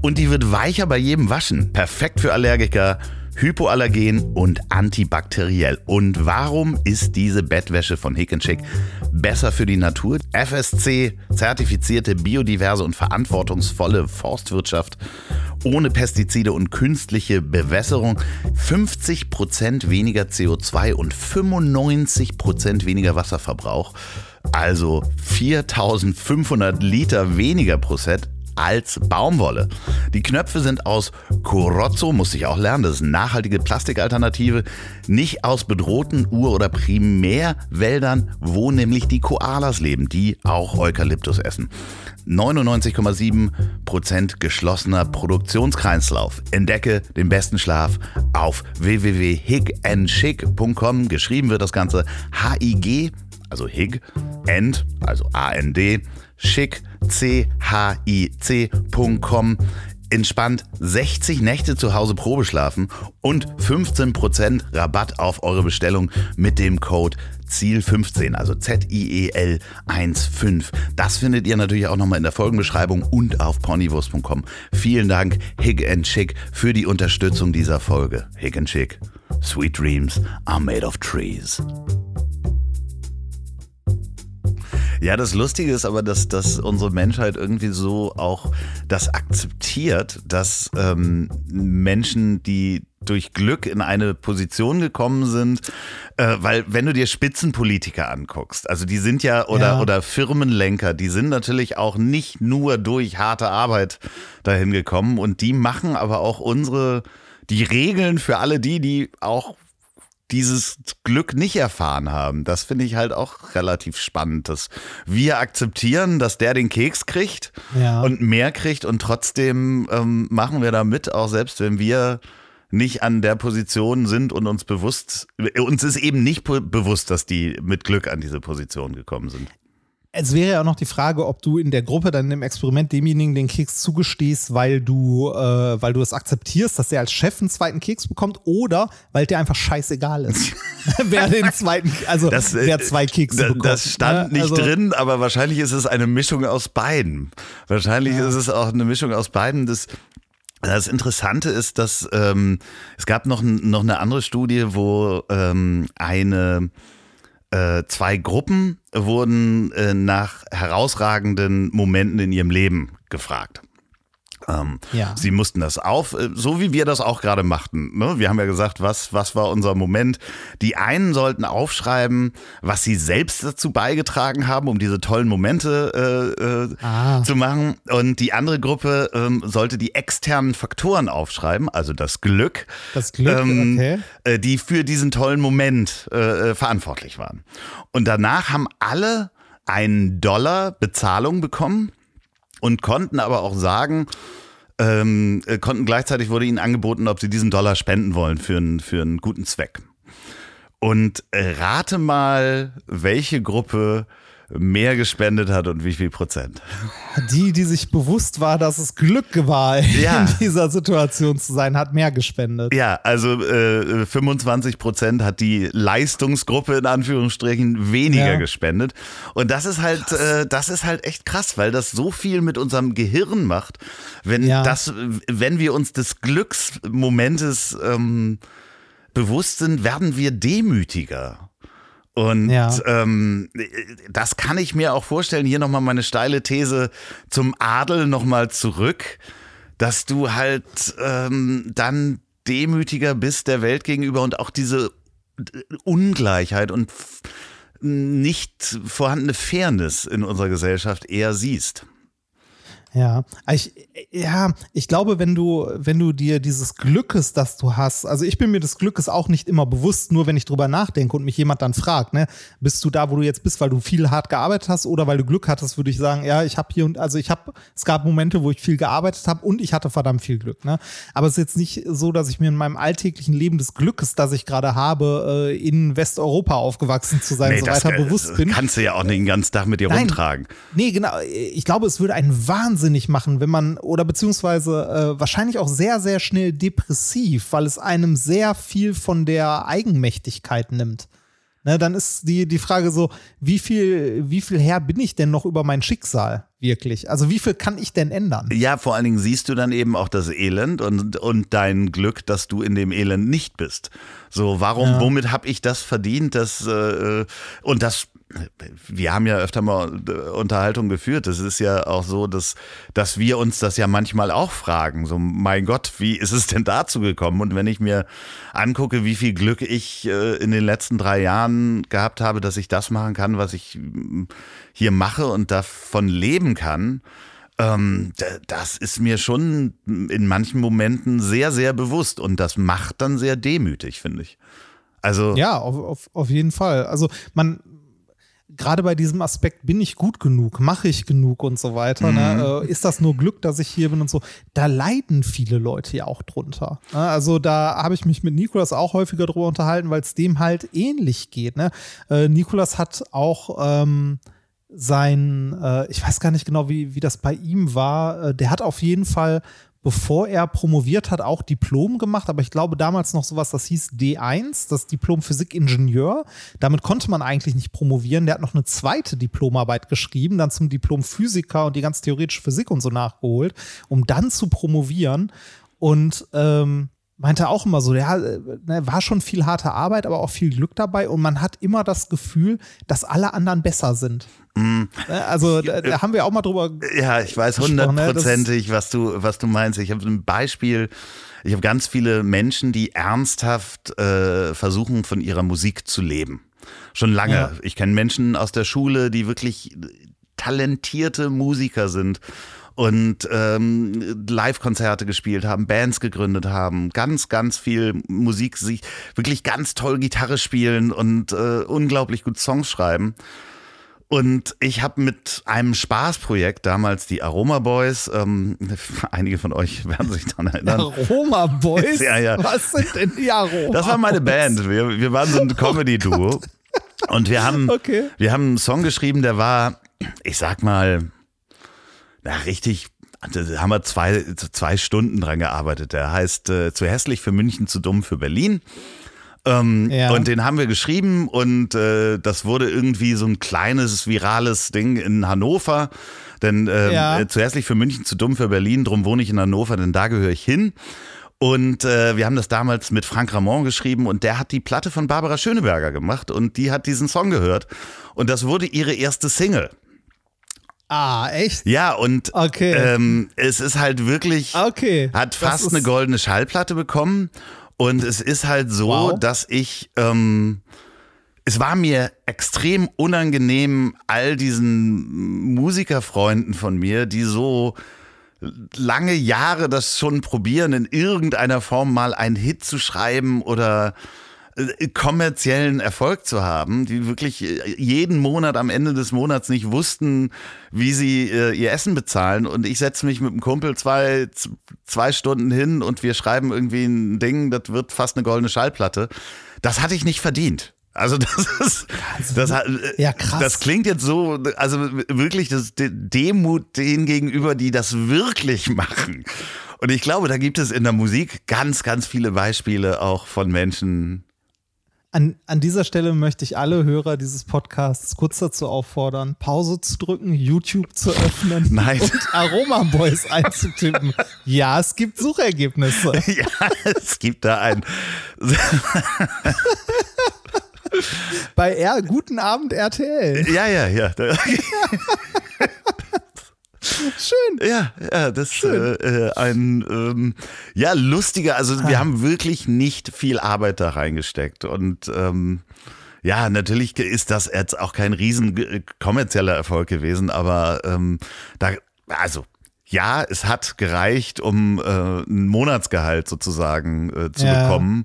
Und die wird weicher bei jedem Waschen. Perfekt für Allergiker hypoallergen und antibakteriell. Und warum ist diese Bettwäsche von Hick Schick besser für die Natur? FSC zertifizierte biodiverse und verantwortungsvolle Forstwirtschaft ohne Pestizide und künstliche Bewässerung, 50% weniger CO2 und 95% weniger Wasserverbrauch. Also 4500 Liter weniger pro Set als Baumwolle. Die Knöpfe sind aus Corozzo, muss ich auch lernen, das ist eine nachhaltige Plastikalternative, nicht aus bedrohten Ur- oder Primärwäldern, wo nämlich die Koalas leben, die auch Eukalyptus essen. 99,7% geschlossener Produktionskreislauf. Entdecke den besten Schlaf auf www.higandschick.com. Geschrieben wird das Ganze H-I-G, also Hig, End, also A-N-D, Schick, chic.com entspannt 60 Nächte zu Hause Probe schlafen und 15% Rabatt auf eure Bestellung mit dem Code ZIEL15, also Z-I-E-L 15. Das findet ihr natürlich auch nochmal in der Folgenbeschreibung und auf ponywurst.com. Vielen Dank, Hig and Chick, für die Unterstützung dieser Folge. Hig and Chick. Sweet dreams are made of trees. Ja, das Lustige ist aber, dass, dass unsere Menschheit irgendwie so auch das akzeptiert, dass ähm, Menschen, die durch Glück in eine Position gekommen sind, äh, weil wenn du dir Spitzenpolitiker anguckst, also die sind ja oder ja. oder Firmenlenker, die sind natürlich auch nicht nur durch harte Arbeit dahin gekommen und die machen aber auch unsere die Regeln für alle die, die auch dieses Glück nicht erfahren haben. Das finde ich halt auch relativ spannend, dass wir akzeptieren, dass der den Keks kriegt ja. und mehr kriegt und trotzdem ähm, machen wir da mit, auch selbst wenn wir nicht an der Position sind und uns bewusst, uns ist eben nicht bewusst, dass die mit Glück an diese Position gekommen sind. Es wäre ja auch noch die Frage, ob du in der Gruppe dann im Experiment demjenigen den Keks zugestehst, weil du, äh, weil du es akzeptierst, dass er als Chef einen zweiten Keks bekommt, oder weil der einfach scheißegal ist. [laughs] wer den zweiten, also das, äh, wer zwei Kekse das, bekommt. Das stand nicht also, drin, aber wahrscheinlich ist es eine Mischung aus beiden. Wahrscheinlich ja. ist es auch eine Mischung aus beiden. Das, das Interessante ist, dass ähm, es gab noch, noch eine andere Studie, wo ähm, eine zwei Gruppen wurden äh, nach herausragenden Momenten in ihrem Leben gefragt. Ähm, ja. Sie mussten das auf, äh, so wie wir das auch gerade machten. Ne? Wir haben ja gesagt, was, was war unser Moment? Die einen sollten aufschreiben, was sie selbst dazu beigetragen haben, um diese tollen Momente äh, äh, ah. zu machen. Und die andere Gruppe ähm, sollte die externen Faktoren aufschreiben, also das Glück, das Glück ähm, okay. äh, die für diesen tollen Moment äh, verantwortlich waren. Und danach haben alle einen Dollar Bezahlung bekommen und konnten aber auch sagen, ähm, äh, konnten gleichzeitig wurde ihnen angeboten, ob sie diesen Dollar spenden wollen für einen, für einen guten Zweck. Und äh, rate mal, welche Gruppe mehr gespendet hat und wie viel Prozent? Die, die sich bewusst war, dass es Glück war, ja. in dieser Situation zu sein, hat mehr gespendet. Ja, also äh, 25 Prozent hat die Leistungsgruppe in Anführungsstrichen weniger ja. gespendet. Und das ist halt, äh, das ist halt echt krass, weil das so viel mit unserem Gehirn macht, wenn ja. das, wenn wir uns des Glücksmomentes ähm, bewusst sind, werden wir demütiger. Und ja. ähm, das kann ich mir auch vorstellen. Hier nochmal meine steile These zum Adel nochmal zurück, dass du halt ähm, dann demütiger bist der Welt gegenüber und auch diese Ungleichheit und nicht vorhandene Fairness in unserer Gesellschaft eher siehst. Ja, ich, ja, ich glaube, wenn du, wenn du dir dieses Glückes, das du hast, also ich bin mir des Glückes auch nicht immer bewusst, nur wenn ich drüber nachdenke und mich jemand dann fragt, ne, bist du da, wo du jetzt bist, weil du viel hart gearbeitet hast oder weil du Glück hattest, würde ich sagen, ja, ich habe hier und also ich habe, es gab Momente, wo ich viel gearbeitet habe und ich hatte verdammt viel Glück, ne. Aber es ist jetzt nicht so, dass ich mir in meinem alltäglichen Leben des Glückes, das ich gerade habe, äh, in Westeuropa aufgewachsen zu sein, nee, so weiter bewusst bin. Kannst du ja auch nicht den ganzen Tag mit dir Nein, rumtragen. Nee, genau. Ich glaube, es würde einen Wahnsinn wahnsinnig machen, wenn man, oder beziehungsweise äh, wahrscheinlich auch sehr, sehr schnell depressiv, weil es einem sehr viel von der Eigenmächtigkeit nimmt. Ne, dann ist die, die Frage so, wie viel, wie viel Herr bin ich denn noch über mein Schicksal wirklich? Also wie viel kann ich denn ändern? Ja, vor allen Dingen siehst du dann eben auch das Elend und, und dein Glück, dass du in dem Elend nicht bist. So, warum, ja. womit habe ich das verdient? Das, äh, und das wir haben ja öfter mal äh, Unterhaltung geführt. Es ist ja auch so, dass, dass wir uns das ja manchmal auch fragen. So, mein Gott, wie ist es denn dazu gekommen? Und wenn ich mir angucke, wie viel Glück ich äh, in den letzten drei Jahren gehabt habe, dass ich das machen kann, was ich mm, hier mache und davon leben kann, ähm, das ist mir schon in manchen Momenten sehr, sehr bewusst. Und das macht dann sehr demütig, finde ich. Also ja, auf, auf, auf jeden Fall. Also man, gerade bei diesem Aspekt, bin ich gut genug, mache ich genug und so weiter, ne? mhm. ne? ist das nur Glück, dass ich hier bin und so, da leiden viele Leute ja auch drunter. Ne? Also da habe ich mich mit Nikolas auch häufiger drüber unterhalten, weil es dem halt ähnlich geht. Ne? Äh, Nikolas hat auch ähm, sein, äh, ich weiß gar nicht genau, wie, wie das bei ihm war, äh, der hat auf jeden Fall bevor er promoviert hat, auch Diplom gemacht, aber ich glaube damals noch sowas, das hieß D1, das Diplom Physik-Ingenieur. Damit konnte man eigentlich nicht promovieren. Der hat noch eine zweite Diplomarbeit geschrieben, dann zum Diplom Physiker und die ganz theoretische Physik und so nachgeholt, um dann zu promovieren. Und ähm, meinte auch immer so, ja, ne, war schon viel harte Arbeit, aber auch viel Glück dabei und man hat immer das Gefühl, dass alle anderen besser sind. Mm. Ne, also da, da, haben wir auch mal drüber. Ja, ich weiß ne, hundertprozentig, was du, was du meinst. Ich habe ein Beispiel. Ich habe ganz viele Menschen, die ernsthaft äh, versuchen, von ihrer Musik zu leben. Schon lange. Ja. Ich kenne Menschen aus der Schule, die wirklich talentierte Musiker sind und ähm, Live-Konzerte gespielt haben, Bands gegründet haben, ganz, ganz viel Musik, sich wirklich ganz toll Gitarre spielen und äh, unglaublich gut Songs schreiben. Und ich habe mit einem Spaßprojekt damals die Aroma Boys, ähm, [laughs] einige von euch werden sich daran erinnern. Aroma Boys? [laughs] ja, ja. Was sind denn die Aroma Das war meine Band. Wir, wir waren so ein [laughs] Comedy-Duo. Und wir haben, okay. wir haben einen Song geschrieben, der war, ich sag mal, na, richtig, da haben wir zwei, zwei Stunden dran gearbeitet. Der heißt äh, Zu hässlich für München, zu dumm für Berlin. Ähm, ja. Und den haben wir geschrieben und äh, das wurde irgendwie so ein kleines virales Ding in Hannover. Denn äh, ja. zu hässlich für München, zu dumm für Berlin, drum wohne ich in Hannover, denn da gehöre ich hin. Und äh, wir haben das damals mit Frank Ramon geschrieben und der hat die Platte von Barbara Schöneberger gemacht und die hat diesen Song gehört. Und das wurde ihre erste Single. Ah, echt? Ja, und okay. ähm, es ist halt wirklich, okay. hat fast eine goldene Schallplatte bekommen. Und es ist halt so, wow. dass ich, ähm, es war mir extrem unangenehm, all diesen Musikerfreunden von mir, die so lange Jahre das schon probieren, in irgendeiner Form mal einen Hit zu schreiben oder kommerziellen Erfolg zu haben, die wirklich äh, jeden Monat am Ende des Monats nicht wussten, wie sie äh, ihr Essen bezahlen. Und ich setze mich mit einem Kumpel zwei, zwei Stunden hin und wir schreiben irgendwie ein Ding, das wird fast eine goldene Schallplatte. Das hatte ich nicht verdient. Also [laughs] das ist, das, ja, krass. das klingt jetzt so, also wirklich das Demut denen gegenüber, die das wirklich machen. Und ich glaube, da gibt es in der Musik ganz, ganz viele Beispiele auch von Menschen, an, an dieser Stelle möchte ich alle Hörer dieses Podcasts kurz dazu auffordern, Pause zu drücken, YouTube zu öffnen [laughs] Nein. und Aroma Boys [laughs] einzutippen. ja, es gibt Suchergebnisse. [laughs] ja, es gibt da ein. Bei R Guten Abend RTL. Ja, ja, ja. Schön. Ja, ja, das ist äh, ein ähm, ja lustiger. Also wir ah. haben wirklich nicht viel Arbeit da reingesteckt und ähm, ja, natürlich ist das jetzt auch kein riesen kommerzieller Erfolg gewesen, aber ähm, da also ja, es hat gereicht, um äh, ein Monatsgehalt sozusagen äh, zu Ja. bekommen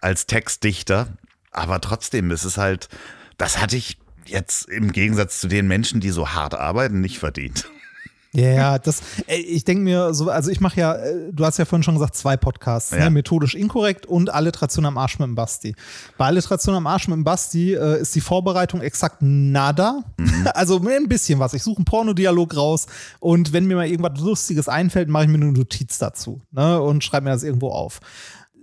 als Textdichter. Aber trotzdem, es ist halt, das hatte ich jetzt im Gegensatz zu den Menschen, die so hart arbeiten, nicht verdient. Ja, ja, das, ey, ich denke mir so, also ich mache ja, äh, du hast ja vorhin schon gesagt, zwei Podcasts, Ja. ne? methodisch inkorrekt und Alliteration am Arsch mit dem Basti. Bei Alliteration am Arsch mit dem Basti äh, ist die Vorbereitung exakt nada. [laughs] Also ein bisschen was. Ich suche einen Pornodialog raus und wenn mir mal irgendwas Lustiges einfällt, mache ich mir eine Notiz dazu ne? und schreibe mir das irgendwo auf.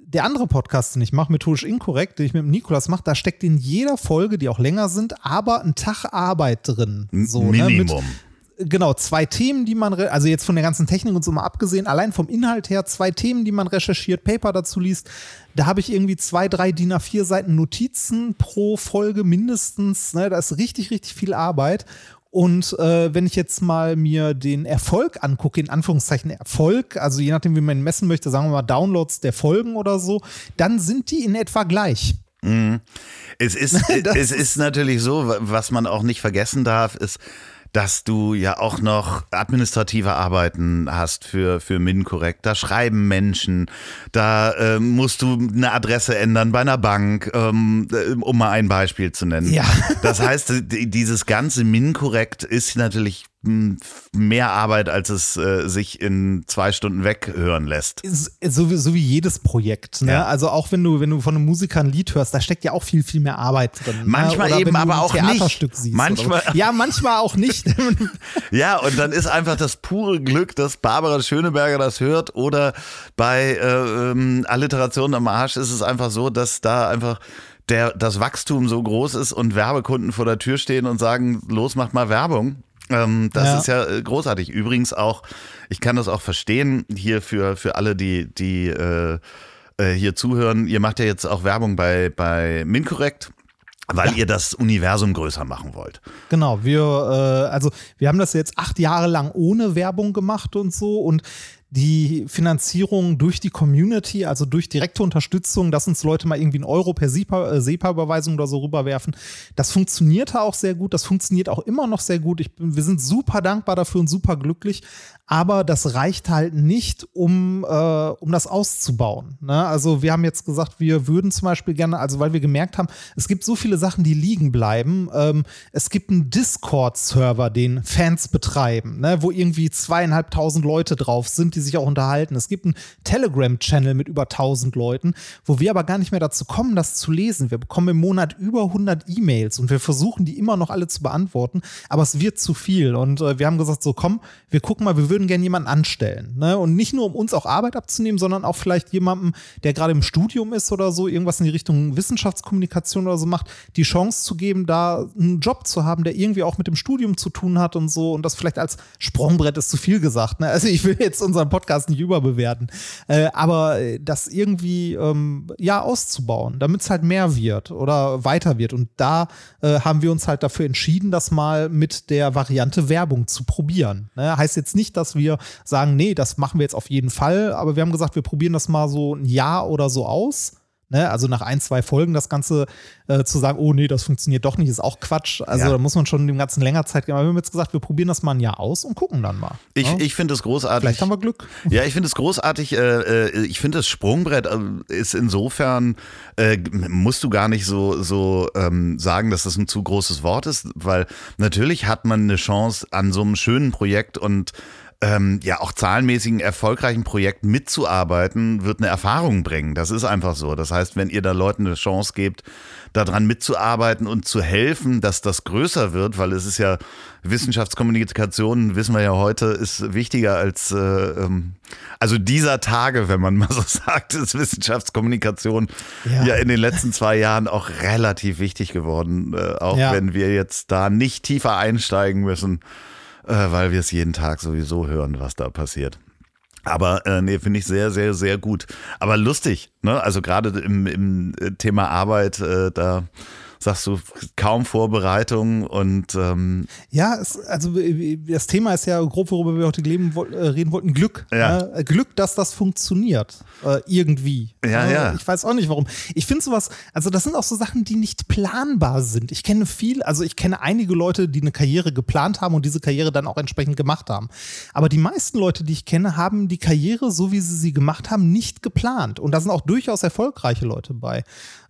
Der andere Podcast, den ich mache, methodisch inkorrekt, den ich mit dem Nikolas mache, da steckt in jeder Folge, die auch länger sind, aber ein Tag Arbeit drin. So, ne? Mit, Minimum. Genau, zwei Themen, die man, also jetzt von der ganzen Technik und so mal abgesehen, allein vom Inhalt her, zwei Themen, die man recherchiert, Paper dazu liest. Da habe ich irgendwie zwei, drei DIN A4 Seiten Notizen pro Folge mindestens. Ne? Da ist richtig, richtig viel Arbeit. Und äh, wenn ich jetzt mal mir den Erfolg angucke, in Anführungszeichen Erfolg, also je nachdem, wie man ihn messen möchte, sagen wir mal Downloads der Folgen oder so, dann sind die in etwa gleich. Es ist, [laughs] es ist natürlich so, was man auch nicht vergessen darf, ist, dass du ja auch noch administrative Arbeiten hast für, für MinCorrect. Da schreiben Menschen, da ähm, musst du eine Adresse ändern bei einer Bank, ähm, äh, um mal ein Beispiel zu nennen. Ja. Das heißt, die- dieses ganze MinCorrect ist natürlich mehr Arbeit, als es äh, sich in zwei Stunden weghören lässt. So wie, so wie jedes Projekt. Ne? Ja. Also auch wenn du, wenn du von einem Musiker ein Lied hörst, da steckt ja auch viel, viel mehr Arbeit drin. Manchmal ne? Eben, aber auch nicht. Theaterstück Siehst Manchmal- Oder, ja, manchmal auch nicht. [laughs] Ja, und dann ist einfach das pure Glück, dass Barbara Schöneberger das hört oder bei äh, ähm, Alliteration am Arsch ist es einfach so, dass da einfach der, das Wachstum so groß ist und Werbekunden vor der Tür stehen und sagen, los, macht mal Werbung. Ähm, das Ja. ist ja äh, großartig. Übrigens auch, ich kann das auch verstehen hier für, für alle, die, die äh, äh, hier zuhören. Ihr macht ja jetzt auch Werbung bei, bei MinCorrect, weil ihr das Universum größer machen wollt. Genau, wir, äh, also wir haben das jetzt acht Jahre lang ohne Werbung gemacht und so und die Finanzierung durch die Community, also durch direkte Unterstützung, dass uns Leute mal irgendwie einen Euro per äh, SEPA-Überweisung oder so rüberwerfen, das funktionierte auch sehr gut, das funktioniert auch immer noch sehr gut. Ich, wir sind super dankbar dafür und super glücklich, aber das reicht halt nicht, um, äh, um das auszubauen. Ne? Also wir haben jetzt gesagt, wir würden zum Beispiel gerne, also weil wir gemerkt haben, es gibt so viele Sachen, die liegen bleiben. Ähm, es gibt einen Discord-Server, den Fans betreiben, ne? wo irgendwie zweieinhalbtausend Leute drauf sind, die sich auch unterhalten. Es gibt einen Telegram-Channel mit über 1000 Leuten, wo wir aber gar nicht mehr dazu kommen, das zu lesen. Wir bekommen im Monat über 100 E-Mails und wir versuchen die immer noch alle zu beantworten, aber es wird zu viel. Und äh, wir haben gesagt, so komm, wir gucken mal, wir würden gerne jemanden anstellen. Ne? Und nicht nur, um uns auch Arbeit abzunehmen, sondern auch vielleicht jemandem, der gerade im Studium ist oder so, irgendwas in die Richtung Wissenschaftskommunikation oder so macht, die Chance zu geben, da einen Job zu haben, der irgendwie auch mit dem Studium zu tun hat und so. Und das vielleicht als Sprungbrett ist zu viel gesagt. Ne? Also ich will jetzt unseren Podcast nicht überbewerten. Äh, aber äh, das irgendwie ähm, ja auszubauen, damit es halt mehr wird oder weiter wird. Und da äh, haben wir uns halt dafür entschieden, das mal mit der Variante Werbung zu probieren. Ne? Heißt jetzt nicht, dass wir sagen, nee, das machen wir jetzt auf jeden Fall, aber wir haben gesagt, wir probieren das mal so ein Jahr oder so aus. Ne, also nach ein, zwei Folgen das Ganze äh, zu sagen, oh nee, das funktioniert doch nicht, ist auch Quatsch. Also Ja. da muss man schon dem Ganzen länger Zeit geben. Aber wir haben jetzt gesagt, wir probieren das mal ein Jahr aus und gucken dann mal. Ich, ne? ich finde es großartig. Vielleicht haben wir Glück. Ja, ich finde es großartig. Äh, äh, ich finde das Sprungbrett äh, ist insofern, äh, musst du gar nicht so, so ähm, sagen, dass das ein zu großes Wort ist, weil natürlich hat man eine Chance an so einem schönen Projekt und ähm, ja auch zahlenmäßigen erfolgreichen Projekt mitzuarbeiten, wird eine Erfahrung bringen. Das ist einfach so. Das heißt, wenn ihr da Leuten eine Chance gebt, daran mitzuarbeiten und zu helfen, dass das größer wird, weil es ist ja Wissenschaftskommunikation, wissen wir ja heute, ist wichtiger als, äh, ähm, also dieser Tage, wenn man [laughs] mal so sagt, ist Wissenschaftskommunikation ja, Ja. in den letzten zwei Jahren auch relativ wichtig geworden, äh, auch Ja. wenn wir jetzt da nicht tiefer einsteigen müssen, äh, weil wir es jeden Tag sowieso hören, was da passiert. Aber äh, nee, finde ich sehr, sehr, sehr gut. Aber lustig, ne? Also gerade im, im Thema Arbeit, äh, da sagst du, kaum Vorbereitung und ähm ja, es, also das Thema ist ja grob, worüber wir heute leben, äh, reden wollten, Glück. Ja. Äh, Glück, dass das funktioniert. Äh, irgendwie. Ja, Äh, ja. Ich weiß auch nicht warum. Ich finde sowas, also das sind auch so Sachen, die nicht planbar sind. Ich kenne viel, also ich kenne einige Leute, die eine Karriere geplant haben und diese Karriere dann auch entsprechend gemacht haben. Aber die meisten Leute, die ich kenne, haben die Karriere, so wie sie sie gemacht haben, nicht geplant. Und da sind auch durchaus erfolgreiche Leute bei.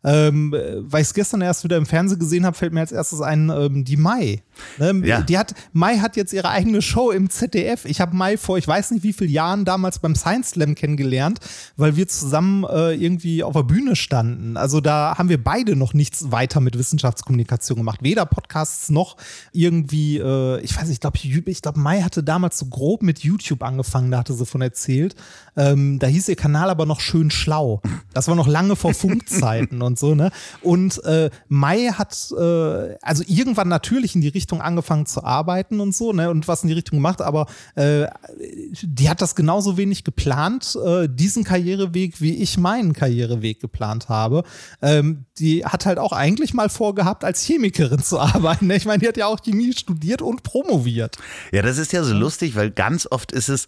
Ähm, äh, weil ich es gestern erst wieder im Fernsehen gesehen habe, fällt mir als erstes ein, ähm, die Mai. Ne? Ja. Die hat, Mai hat jetzt ihre eigene Show im ZDF. Ich habe Mai vor, ich weiß nicht wie vielen Jahren damals beim Science Slam kennengelernt, weil wir zusammen äh, irgendwie auf der Bühne standen. Also da haben wir beide noch nichts weiter mit Wissenschaftskommunikation gemacht. Weder Podcasts noch irgendwie, äh, ich weiß nicht, ich glaube, ich glaub, Mai hatte damals so grob mit YouTube angefangen, da hatte sie von erzählt. Ähm, da hieß ihr Kanal aber noch schön schlau. Das war noch lange vor [laughs] Funkzeiten und so, ne? Und äh, Mai hat äh, also irgendwann natürlich in die Richtung angefangen zu arbeiten und so, ne? Und was in die Richtung gemacht, aber äh, die hat das genauso wenig geplant, äh, diesen Karriereweg, wie ich meinen Karriereweg geplant habe. Ähm, die hat halt auch eigentlich mal vorgehabt, als Chemikerin zu [laughs] arbeiten. Ne? Ich meine, die hat ja auch Chemie studiert und promoviert. Ja, das ist ja so lustig, weil ganz oft ist es,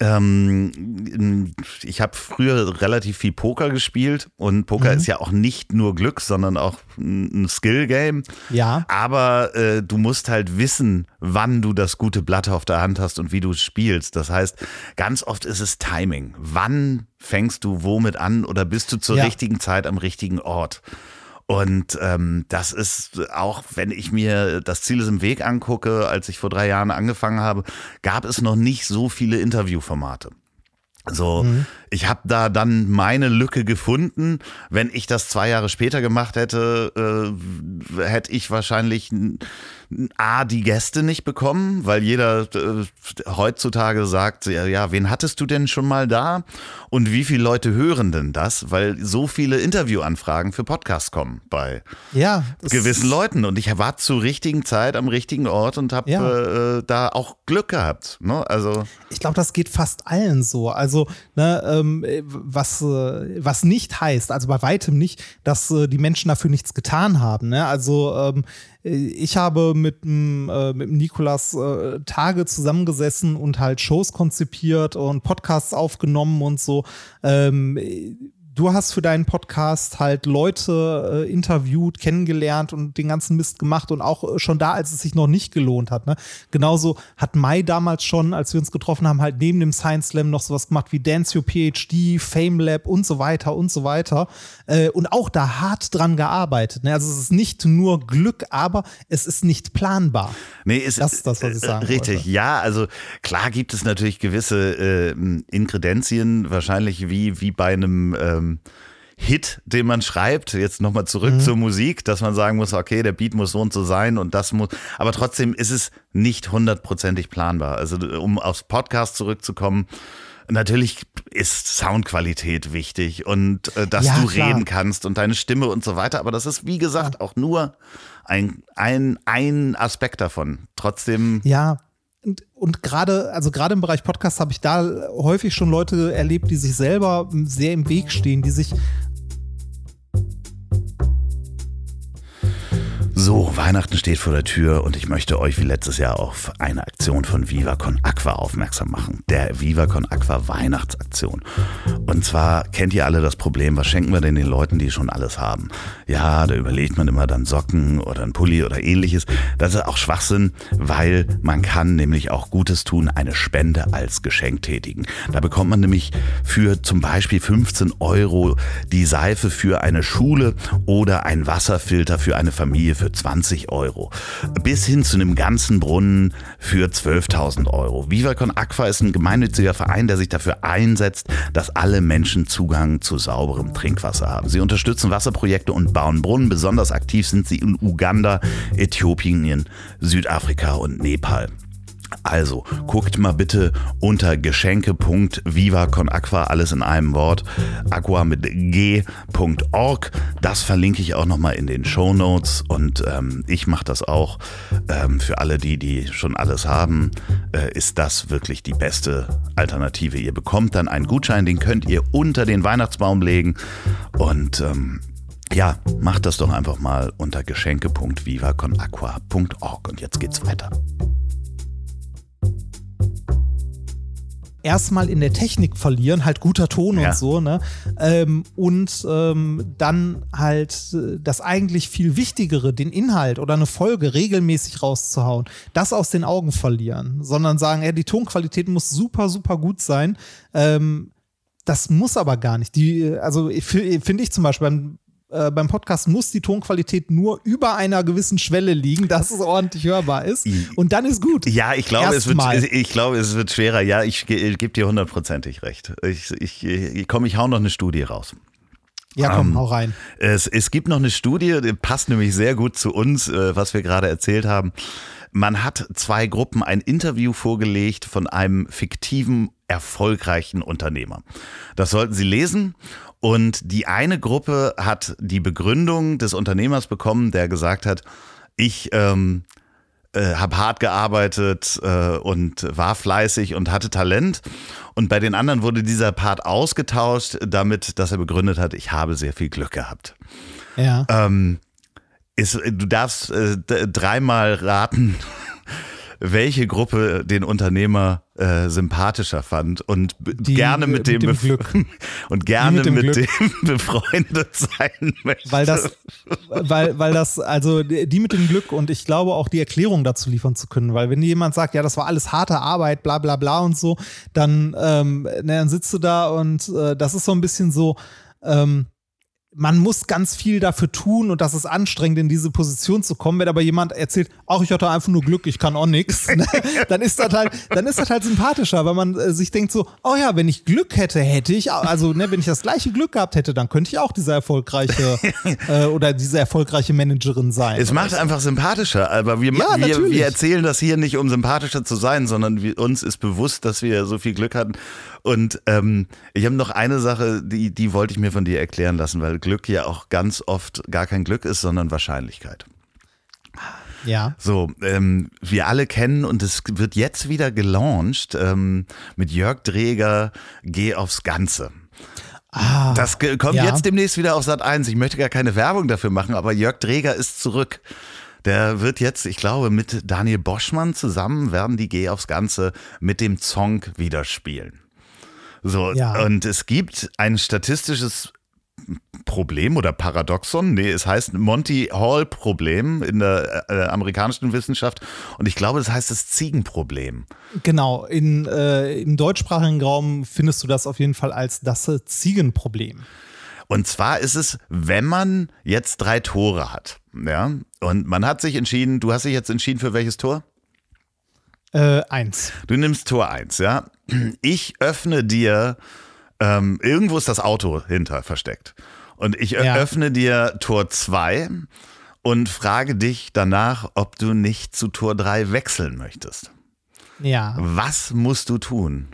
ähm, ich habe früher relativ viel Poker gespielt und Poker Mhm. ist ja auch nicht nur Glück, sondern auch ein Skill-Game. Ja. Aber äh, du musst halt wissen, wann du das gute Blatt auf der Hand hast und wie du es spielst. Das heißt, ganz oft ist es Timing. Wann fängst du womit an oder bist du zur Ja. richtigen Zeit am richtigen Ort? Und ähm, das ist auch, wenn ich mir das Ziel ist im Weg angucke, als ich vor drei Jahren angefangen habe, gab es noch nicht so viele Interviewformate. So, ich habe da dann meine Lücke gefunden. Wenn ich das zwei Jahre später gemacht hätte, äh, hätte ich wahrscheinlich A, die Gäste nicht bekommen, weil jeder äh, heutzutage sagt, ja, ja, wen hattest du denn schon mal da? Und wie viele Leute hören denn das? Weil so viele Interviewanfragen für Podcasts kommen bei Ja. gewissen Leuten. Und ich war zur richtigen Zeit am richtigen Ort und habe Ja. äh, da auch Glück gehabt. Ne? Also Ich glaube, das geht fast allen so. Also, ne, ähm, was, äh, was nicht heißt, also bei weitem nicht, dass äh, die Menschen dafür nichts getan haben. Ne? Also, ähm, äh, ich habe mit dem äh, Nikolas äh, Tage zusammengesessen und halt Shows konzipiert und Podcasts aufgenommen und so. Ähm, du hast für deinen Podcast halt Leute äh, interviewt, kennengelernt und den ganzen Mist gemacht und auch äh, schon da, als es sich noch nicht gelohnt hat. Ne? Genauso hat Mai damals schon, als wir uns getroffen haben, halt neben dem Science Slam noch sowas gemacht wie Dance Your PhD, Fame Lab und so weiter und so weiter. Äh, und auch da hart dran gearbeitet. Ne? Also es ist nicht nur Glück, aber es ist nicht planbar. Nee, ist, Das ist das, was ich sagen äh, Richtig, wollte. ja, also klar gibt es natürlich gewisse äh, Inkredenzien, wahrscheinlich wie, wie bei einem ähm, Hit, den man schreibt. Jetzt nochmal zurück Mhm. zur Musik, dass man sagen muss, okay, der Beat muss so und so sein und das muss, aber trotzdem ist es nicht hundertprozentig planbar. Also um aufs Podcast zurückzukommen, Natürlich ist Soundqualität wichtig und äh, dass Ja, du klar. reden kannst und deine Stimme und so weiter. Aber das ist, wie gesagt, auch nur ein, ein, ein Aspekt davon. Trotzdem, Ja. Und, und gerade, also gerade im Bereich Podcast habe ich da häufig schon Leute erlebt, die sich selber sehr im Weg stehen, die sich So, Weihnachten steht vor der Tür und ich möchte euch wie letztes Jahr auf eine Aktion von Viva Con Aqua aufmerksam machen. Der Viva Con Aqua Weihnachtsaktion. Und zwar kennt ihr alle das Problem, was schenken wir denn den Leuten, die schon alles haben? Ja, da überlegt man immer dann Socken oder ein Pulli oder ähnliches. Das ist auch Schwachsinn, weil man kann nämlich auch Gutes tun, eine Spende als Geschenk tätigen. Da bekommt man nämlich für zum Beispiel 15 Euro die Seife für eine Schule oder ein Wasserfilter für eine Familie für 20 Euro. Bis hin zu einem ganzen Brunnen für 12.000 Euro. Viva Aqua ist ein gemeinnütziger Verein, der sich dafür einsetzt, dass alle Menschen Zugang zu sauberem Trinkwasser haben. Sie unterstützen Wasserprojekte und bauen Brunnen. Besonders aktiv sind sie in Uganda, Äthiopien, Südafrika und Nepal. Also, guckt mal bitte unter geschenke.vivaconaqua, alles in einem Wort, aqua mit g.org. Das verlinke ich auch nochmal in den Show Notes und ähm, ich mache das auch. Ähm, für alle, die, die schon alles haben, äh, ist das wirklich die beste Alternative. Ihr bekommt dann einen Gutschein, den könnt ihr unter den Weihnachtsbaum legen und ähm, Ja, macht das doch einfach mal unter geschenke.vivaconaqua.org und jetzt geht's weiter. Erstmal in der Technik verlieren, halt guter Ton Ja. und so, ne? Ähm, und ähm, dann halt äh, das eigentlich viel Wichtigere, den Inhalt oder eine Folge regelmäßig rauszuhauen, das aus den Augen verlieren, sondern sagen, ja, die Tonqualität muss super, super gut sein. Ähm, das muss aber gar nicht. Die, also ich fi- finde ich zum Beispiel beim, äh, beim Podcast muss die Tonqualität nur über einer gewissen Schwelle liegen, dass es ordentlich hörbar ist. Und dann ist gut. Ja, ich glaube, es wird, ich glaube, es wird schwerer. Ja, ich, ge- gebe dir hundertprozentig recht. Ich, ich, ich, komm, ich hau noch eine Studie raus. Ja, komm, Ähm, hau rein. Es, es gibt noch eine Studie, die passt nämlich sehr gut zu uns, äh, was wir gerade erzählt haben. Man hat zwei Gruppen ein Interview vorgelegt von einem fiktiven, erfolgreichen Unternehmer. Das sollten Sie lesen. Und die eine Gruppe hat die Begründung des Unternehmers bekommen, der gesagt hat, ich ähm, äh, habe hart gearbeitet äh, und war fleißig und hatte Talent. Und bei den anderen wurde dieser Part ausgetauscht, damit, dass er begründet hat, ich habe sehr viel Glück gehabt. Ja. Ähm, ist, du darfst äh, dreimal raten, welche Gruppe den Unternehmer äh, sympathischer fand und Die, gerne mit dem, mit dem und gerne mit mit dem dem, [laughs] [laughs] befreundet sein möchte. weil das, weil, weil das, also die mit dem Glück und ich glaube auch die Erklärung dazu liefern zu können, weil wenn jemand sagt, ja, das war alles harte Arbeit, bla bla bla und so, dann, ähm, na, dann sitzt du da und äh, das ist so ein bisschen so, ähm, man muss ganz viel dafür tun und das ist anstrengend, in diese Position zu kommen. Wenn aber jemand erzählt, ach, ich hatte einfach nur Glück, ich kann auch nichts, [laughs] dann ist das halt, dann ist das halt sympathischer, weil man äh, sich denkt so, oh ja, wenn ich Glück hätte, hätte ich, also ne, wenn ich das gleiche Glück gehabt hätte, dann könnte ich auch diese erfolgreiche [laughs] äh, oder diese erfolgreiche Managerin sein. Es macht einfach sympathischer, aber wir, Ja, wir, wir erzählen das hier nicht, um sympathischer zu sein, sondern wir, uns ist bewusst, dass wir so viel Glück hatten. Und ähm, ich habe noch eine Sache, die, die wollte ich mir von dir erklären lassen, weil Glück ja auch ganz oft gar kein Glück ist, sondern Wahrscheinlichkeit. ja. So, ähm, wir alle kennen und es wird jetzt wieder gelauncht ähm, mit Jörg Dreger, Geh aufs Ganze. Ah, Das kommt ja. jetzt demnächst wieder auf Sat 1. Ich möchte gar keine Werbung dafür machen, aber Jörg Dreger ist zurück. Der wird jetzt, ich glaube, mit Daniel Boschmann zusammen werden die Geh aufs Ganze mit dem Song wieder spielen. So, Ja. und es gibt ein statistisches Problem oder Paradoxon. Nee, es heißt Monty Hall Problem in der äh, amerikanischen Wissenschaft. Und ich glaube, das heißt das Ziegenproblem. genau. In, äh, Im deutschsprachigen Raum findest du das auf jeden Fall als das Ziegenproblem. Und zwar ist es, wenn man jetzt drei Tore hat, ja, und man hat sich entschieden, du hast dich jetzt entschieden für welches Tor? Äh, eins. Du nimmst Tor 1, ja. Ich öffne dir, ähm, irgendwo ist das Auto hinter versteckt. Und ich Ja. öffne dir Tor 2 und frage dich danach, ob du nicht zu Tor 3 wechseln möchtest. Ja. Was musst du tun?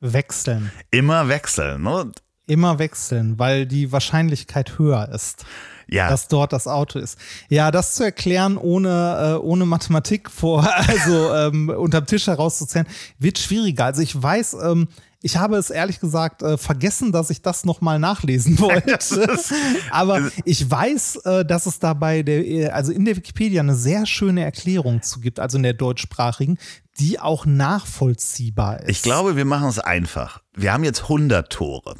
Wechseln. Immer wechseln, ne? Immer wechseln, weil die Wahrscheinlichkeit höher ist. Ja. dass dort das Auto ist. Ja, das zu erklären ohne, äh, ohne Mathematik vor, [laughs] also ähm, unterm Tisch herauszuzählen, wird schwieriger. Also ich weiß, ähm, ich habe es ehrlich gesagt äh, vergessen, dass ich das nochmal nachlesen [laughs] wollte. Aber ich weiß, äh, dass es dabei der, also in der Wikipedia eine sehr schöne Erklärung zu gibt, also in der deutschsprachigen, die auch nachvollziehbar ist. Ich glaube, wir machen es einfach. Wir haben jetzt 100 Tore.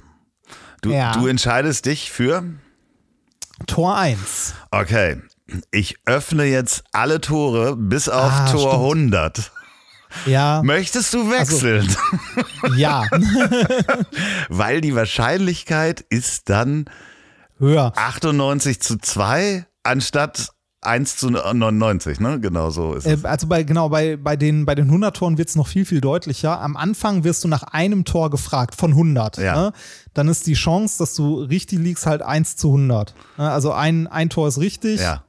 Du, Ja. du entscheidest dich für? Tor 1. Okay. Ich öffne jetzt alle Tore bis auf Ah, Tor stimmt. 100. Ja, Möchtest du wechseln? [laughs] ja, [laughs] Weil die Wahrscheinlichkeit ist dann höher. 98 zu 2 anstatt 1 zu 99, ne? Genau so ist Äh, es. Also bei genau bei, bei den bei den 100 Toren wird es noch viel viel deutlicher. Am Anfang wirst du nach einem Tor gefragt von 100. Ja. Ne? Dann ist die Chance, dass du richtig liegst, halt 1 zu 100. Ne? Also ein, ein Tor ist richtig Ja.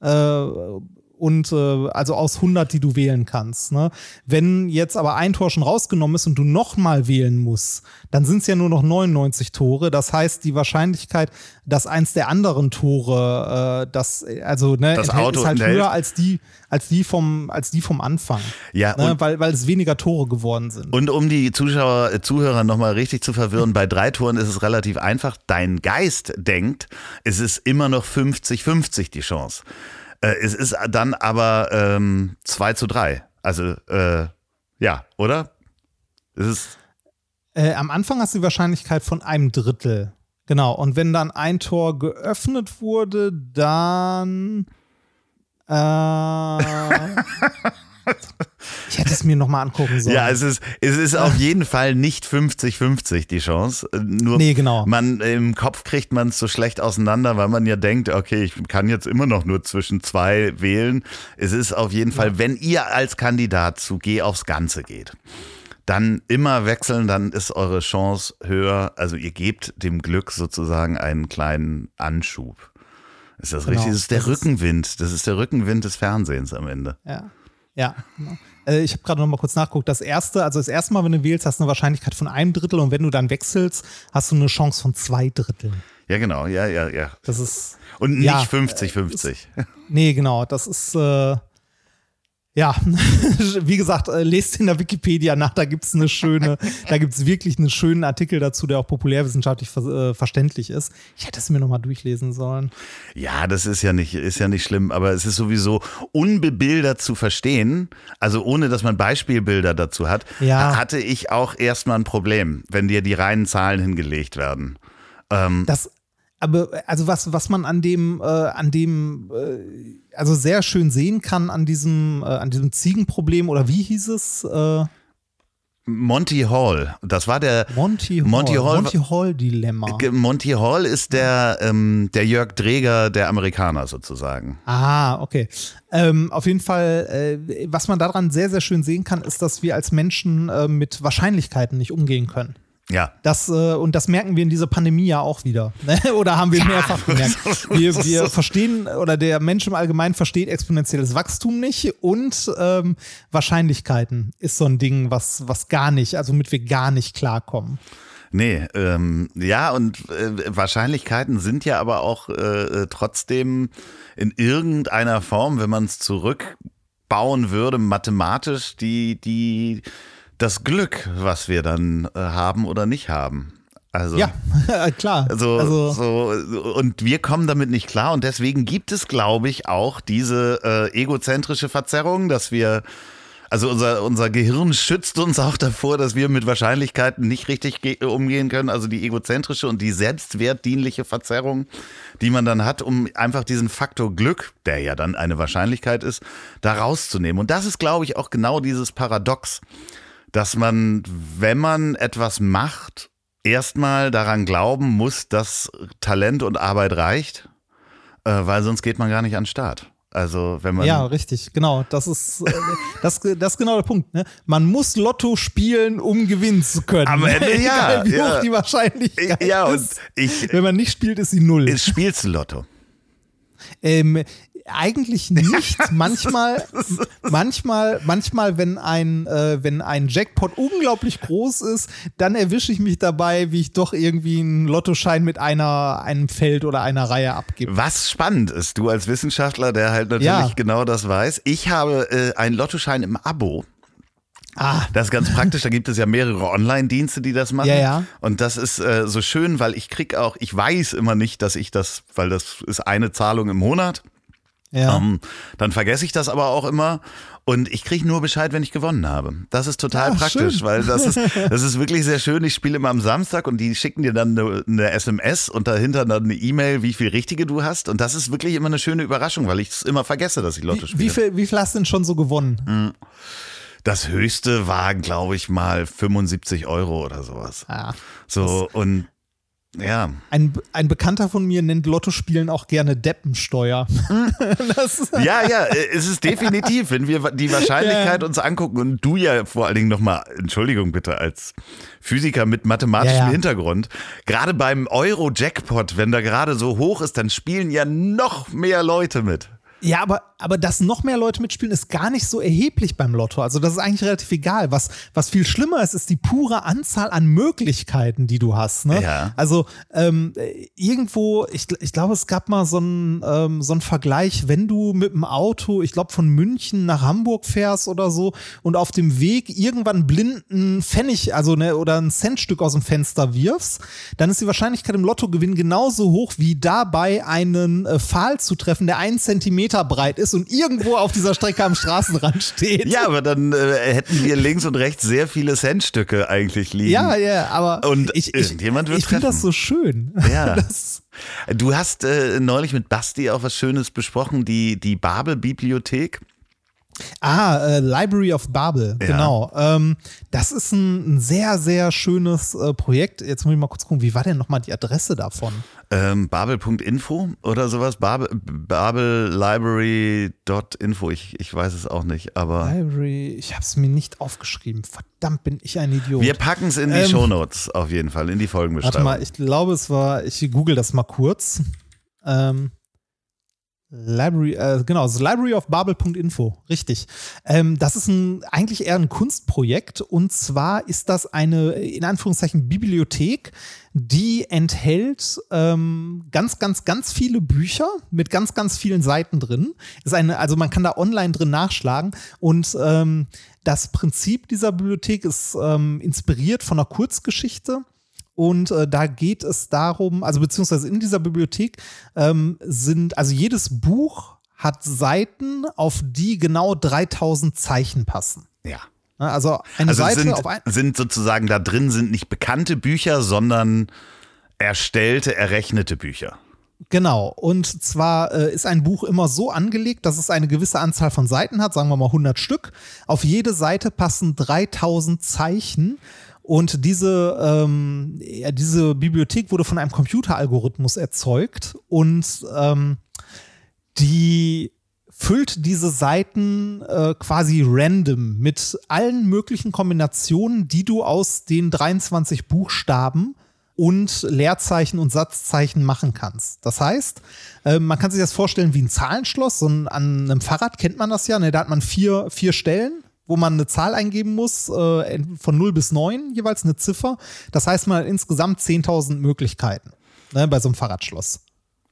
äh, und äh, also aus 100, die du wählen kannst. Ne? Wenn jetzt aber ein Tor schon rausgenommen ist und du nochmal wählen musst, dann sind es ja nur noch 99 Tore. Das heißt, die Wahrscheinlichkeit, dass eins der anderen Tore, äh, das also ne, Das enthält, Auto ist halt enthält. höher als die, als die vom, als die vom Anfang. Ja, ne? weil, weil es weniger Tore geworden sind. Und um die Zuschauer, äh, Zuhörer nochmal richtig zu verwirren, bei drei Toren ist es relativ einfach. Dein Geist denkt, es ist immer noch 50-50 die Chance. Äh, es ist dann aber ähm, 2 zu 3. Also, äh, ja, oder? Es ist, Äh, am Anfang hast du die Wahrscheinlichkeit von einem Drittel. Genau. Und wenn dann ein Tor geöffnet wurde, dann. Äh, [laughs] ich hätte es mir nochmal angucken sollen. ja, es ist, es ist auf [laughs] jeden Fall nicht 50-50 die Chance. Äh, Nur Nee, genau. man im Kopf kriegt man es so schlecht auseinander, weil man ja denkt, okay, ich kann jetzt immer noch nur zwischen zwei wählen. Es ist auf jeden Fall, wenn ihr als Kandidat zu Geh aufs Ganze geht, dann immer wechseln, dann ist eure Chance höher. Also ihr gebt dem Glück sozusagen einen kleinen Anschub. Ist das Genau, richtig? Das ist der das Rückenwind. Das ist der Rückenwind des Fernsehens am Ende. Ja. Ja. Äh, ich habe gerade noch mal kurz nachgeguckt. Das erste, also das erste Mal, wenn du wählst, hast du eine Wahrscheinlichkeit von einem Drittel und wenn du dann wechselst, hast du eine Chance von zwei Dritteln. Ja, genau. Ja, ja, ja. Das ist. Und nicht Ja, 50-50. Nee, genau. Das ist. Äh, ja, [laughs] wie gesagt, äh, lest in der Wikipedia nach, da gibt's eine schöne, da gibt's wirklich einen schönen Artikel dazu, der auch populärwissenschaftlich ver äh, verständlich ist. Ich hätte es mir nochmal durchlesen sollen. Ja, das ist ja nicht, ist ja nicht schlimm, aber es ist sowieso unbebildert zu verstehen, also ohne dass man Beispielbilder dazu hat, Ja. hatte ich auch erstmal ein Problem, wenn dir die reinen Zahlen hingelegt werden. Das, aber also was, was man an dem, äh, an dem, äh, also sehr schön sehen kann an diesem, äh, an diesem Ziegenproblem oder wie hieß es? Äh, Monty Hall, das war der Monty Hall. Monty Hall- Monty Hall Dilemma. Monty Hall ist der, ähm, der Jörg Dreger der Amerikaner sozusagen. Ah, okay. Ähm, auf jeden Fall, äh, was man daran sehr, sehr schön sehen kann, ist, dass wir als Menschen äh, mit Wahrscheinlichkeiten nicht umgehen können. Ja. Das, äh, und das merken wir in dieser Pandemie ja auch wieder. ne? [laughs] oder haben wir mehrfach gemerkt. [laughs] Wir, wir verstehen, oder der Mensch im Allgemeinen versteht exponentielles Wachstum nicht und ähm, Wahrscheinlichkeiten ist so ein Ding, was, was gar nicht, also mit wir gar nicht klarkommen. Nee, ähm, ja, und äh, Wahrscheinlichkeiten sind ja aber auch äh, trotzdem in irgendeiner Form, wenn man es zurückbauen würde, mathematisch die, die, das Glück, was wir dann äh, haben oder nicht haben. Also, Ja, [laughs] klar. so, also, so, und wir kommen damit nicht klar und deswegen gibt es, glaube ich, auch diese äh, egozentrische Verzerrung, dass wir, also unser, unser Gehirn schützt uns auch davor, dass wir mit Wahrscheinlichkeiten nicht richtig ge- umgehen können, also die egozentrische und die selbstwertdienliche Verzerrung, die man dann hat, um einfach diesen Faktor Glück, der ja dann eine Wahrscheinlichkeit ist, da rauszunehmen. Und das ist, glaube ich, auch genau dieses Paradox, dass man, wenn man etwas macht, erstmal daran glauben muss, dass Talent und Arbeit reicht, äh, weil sonst geht man gar nicht an den Start. Also wenn man ja, richtig, genau. Das ist, äh, [laughs] das, das ist genau der Punkt. Ne? Man muss Lotto spielen, um gewinnen zu können. Am Ende [laughs] ja, Egal, wie ja. hoch die Wahrscheinlichkeit ja und ist. ich Wenn man nicht spielt, ist sie null. spielst du Lotto. Ähm, eigentlich [laughs] nicht. Manchmal, [laughs] manchmal, manchmal, wenn ein, äh, wenn ein Jackpot unglaublich groß ist, dann erwische ich mich dabei, wie ich doch irgendwie einen Lottoschein mit einer, einem Feld oder einer Reihe abgebe. Was spannend ist, du als Wissenschaftler, der halt natürlich Ja. genau das weiß. Ich habe äh, einen Lottoschein im Abo. Ah, Das ist ganz praktisch, da gibt es ja mehrere Online-Dienste, die das machen. Ja, ja. Und das ist äh, so schön, weil ich krieg auch, ich weiß immer nicht, dass ich das, weil das ist eine Zahlung im Monat. Ja. Ähm, dann vergesse ich das aber auch immer und ich kriege nur Bescheid, wenn ich gewonnen habe. Das ist total Ah, praktisch, schön. weil das ist, das ist wirklich sehr schön. Ich spiele immer am Samstag und die schicken dir dann eine, eine SMS und dahinter dann eine E-Mail, wie viel Richtige du hast. Und das ist wirklich immer eine schöne Überraschung, weil ich es immer vergesse, dass ich Lotto spiele. wie, viel, wie viel hast du denn schon so gewonnen? Das höchste war, glaube ich, mal 75 Euro oder sowas. Ah. So und ja. Ein, ein Bekannter von mir nennt Lottospielen auch gerne Deppensteuer. [laughs] Ja, ja, äh, es ist definitiv, wenn wir die Wahrscheinlichkeit Ja. uns angucken und du ja vor allen Dingen nochmal, Entschuldigung bitte, als Physiker mit mathematischem Ja, ja. Hintergrund, gerade beim Euro-Jackpot, wenn der gerade so hoch ist, dann spielen ja noch mehr Leute mit. Ja, aber, aber dass noch mehr Leute mitspielen, ist gar nicht so erheblich beim Lotto. Also das ist eigentlich relativ egal. Was, was viel schlimmer ist, ist die pure Anzahl an Möglichkeiten, die du hast. Ne? Ja. Also ähm, irgendwo, ich, ich glaube, es gab mal so einen ähm, so einen Vergleich, wenn du mit dem Auto, ich glaube, von München nach Hamburg fährst oder so und auf dem Weg irgendwann blinden Pfennig, also ne, oder ein Centstück aus dem Fenster wirfst, dann ist die Wahrscheinlichkeit im Lottogewinn genauso hoch, wie dabei einen äh, Pfahl zu treffen, der einen Zentimeter breit ist und irgendwo auf dieser Strecke am Straßenrand steht. Ja, aber dann äh, hätten wir links und rechts sehr viele Centstücke eigentlich liegen. Ja, ja, aber Und ich, ich, irgendjemand wird ich finde das so schön. Ja. [laughs] Das, Du hast äh, neulich mit Basti auch was Schönes besprochen, die, die Babel-Bibliothek. Ah, äh, Library of Babel, Ja. genau. Ähm, das ist ein, ein sehr, sehr schönes äh, Projekt. Jetzt muss ich mal kurz gucken, wie war denn nochmal die Adresse davon? Ähm, Babel.info oder sowas. Babel, Babellibrary.info. Ich, ich weiß es auch nicht, aber Library, ich habe es mir nicht aufgeschrieben. Verdammt, bin ich ein Idiot. wir packen es in die Ähm, Shownotes auf jeden Fall, in die Warte Folgenbeschreibung. mal, ich glaube, es war, ich google das mal kurz. Ähm, Library, äh, genau, das Library of Babel.info, richtig. Ähm, das ist ein, eigentlich eher ein Kunstprojekt und zwar ist das eine, in Anführungszeichen, Bibliothek, die enthält ähm, ganz, ganz, ganz viele Bücher mit ganz, ganz vielen Seiten drin. Ist eine, also man kann da online drin nachschlagen und ähm, das Prinzip dieser Bibliothek ist ähm, inspiriert von einer Kurzgeschichte. Und äh, da geht es darum, also beziehungsweise in dieser Bibliothek ähm, sind, also jedes Buch hat Seiten, auf die genau 3000 Zeichen passen. ja. Ne, Also eine Also Seite sind, auf ein, sind sozusagen da drin sind nicht bekannte Bücher, sondern erstellte, errechnete Bücher. Genau. Und zwar äh, ist ein Buch immer so angelegt, dass es eine gewisse Anzahl von Seiten hat, sagen wir mal 100 Stück. Auf jede Seite passen 3000 Zeichen. Und diese, ähm, ja, diese Bibliothek wurde von einem Computeralgorithmus erzeugt und ähm, die füllt diese Seiten äh, quasi random mit allen möglichen Kombinationen, die du aus den 23 Buchstaben und Leerzeichen und Satzzeichen machen kannst. Das heißt, äh, man kann sich das vorstellen wie ein Zahlenschloss. So an einem Fahrrad kennt man das ja. Ne? Da hat man vier, vier Stellen, wo man eine Zahl eingeben muss, äh, von 0 bis 9 jeweils eine Ziffer. Das heißt, man hat insgesamt 10.000 Möglichkeiten ne, bei so einem Fahrradschloss.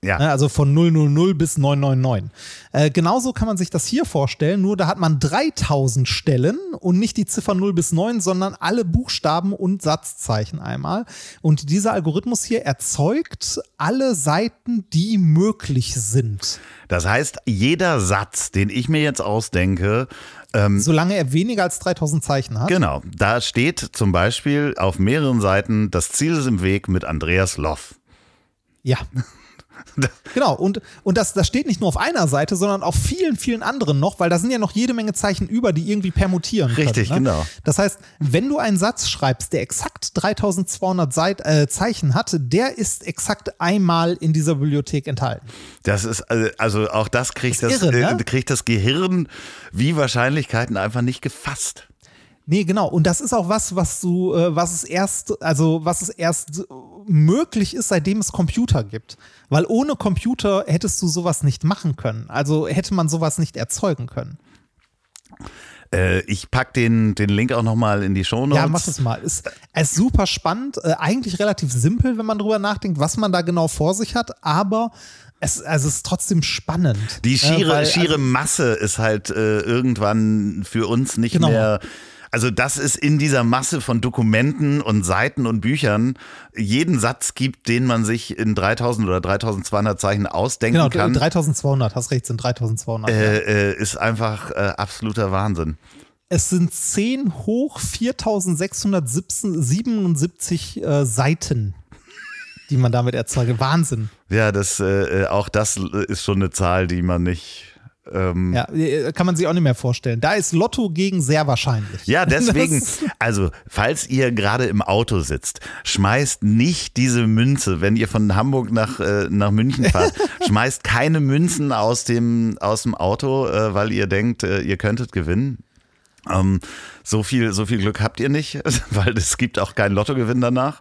Ja. Ne, Also von 000 bis 999. Äh, genauso kann man sich das hier vorstellen, nur da hat man 3000 Stellen und nicht die Ziffer 0 bis 9, sondern alle Buchstaben und Satzzeichen einmal. Und dieser Algorithmus hier erzeugt alle Seiten, die möglich sind. Das heißt, jeder Satz, den ich mir jetzt ausdenke, ähm, Solange er weniger als 3000 Zeichen hat. genau, da steht zum Beispiel auf mehreren Seiten, das Ziel ist im Weg mit Andreas Loff. Ja. [laughs] [laughs] Genau, und, und das, das steht nicht nur auf einer Seite, sondern auf vielen, vielen anderen noch, weil da sind ja noch jede Menge Zeichen über, die irgendwie permutieren Richtig, können. Ne? genau. Das heißt, wenn du einen Satz schreibst, der exakt 3200 Seit, äh, Zeichen hat, der ist exakt einmal in dieser Bibliothek enthalten. Das ist, äh, also auch das kriegt Das das, irre, äh, ne? kriegt das Gehirn wie Wahrscheinlichkeiten einfach nicht gefasst. Nee, genau. Und das ist auch was, was du, äh, was es erst, also was es erst möglich ist, seitdem es Computer gibt. Weil ohne Computer hättest du sowas nicht machen können. Also hätte man sowas nicht erzeugen können. Äh, ich pack den, den Link auch nochmal in die Shownotes. Ja, mach das mal. Ist, ist super spannend, äh, eigentlich relativ simpel, wenn man drüber nachdenkt, was man da genau vor sich hat, aber es, also es ist trotzdem spannend. Die Äh, schiere, weil, schiere also, Masse ist halt irgendwann für uns nicht Genau. mehr. Also, dass es in dieser Masse von Dokumenten und Seiten und Büchern jeden Satz gibt, den man sich in 3000 oder 3200 Zeichen ausdenken Genau, kann, 3200, hast recht, sind 3200. ja. äh, äh, ist einfach äh, absoluter Wahnsinn. Es sind 10 hoch 4677 äh, Seiten, die man damit erzeugt. Wahnsinn. Ja, das, äh, äh, auch das ist schon eine Zahl, die man nicht. Ähm, Ja, äh, kann man sich auch nicht mehr vorstellen. Da ist Lotto gegen sehr wahrscheinlich. Ja, [laughs] deswegen, also falls ihr gerade im Auto sitzt, schmeißt nicht diese Münze, wenn ihr von Hamburg nach, äh, nach München [laughs] fahrt, schmeißt keine Münzen aus dem, aus dem Auto, äh, weil ihr denkt, äh, ihr könntet gewinnen. Ähm, so viel, so viel Glück habt ihr nicht, [laughs] weil es gibt auch keinen Lottogewinn danach.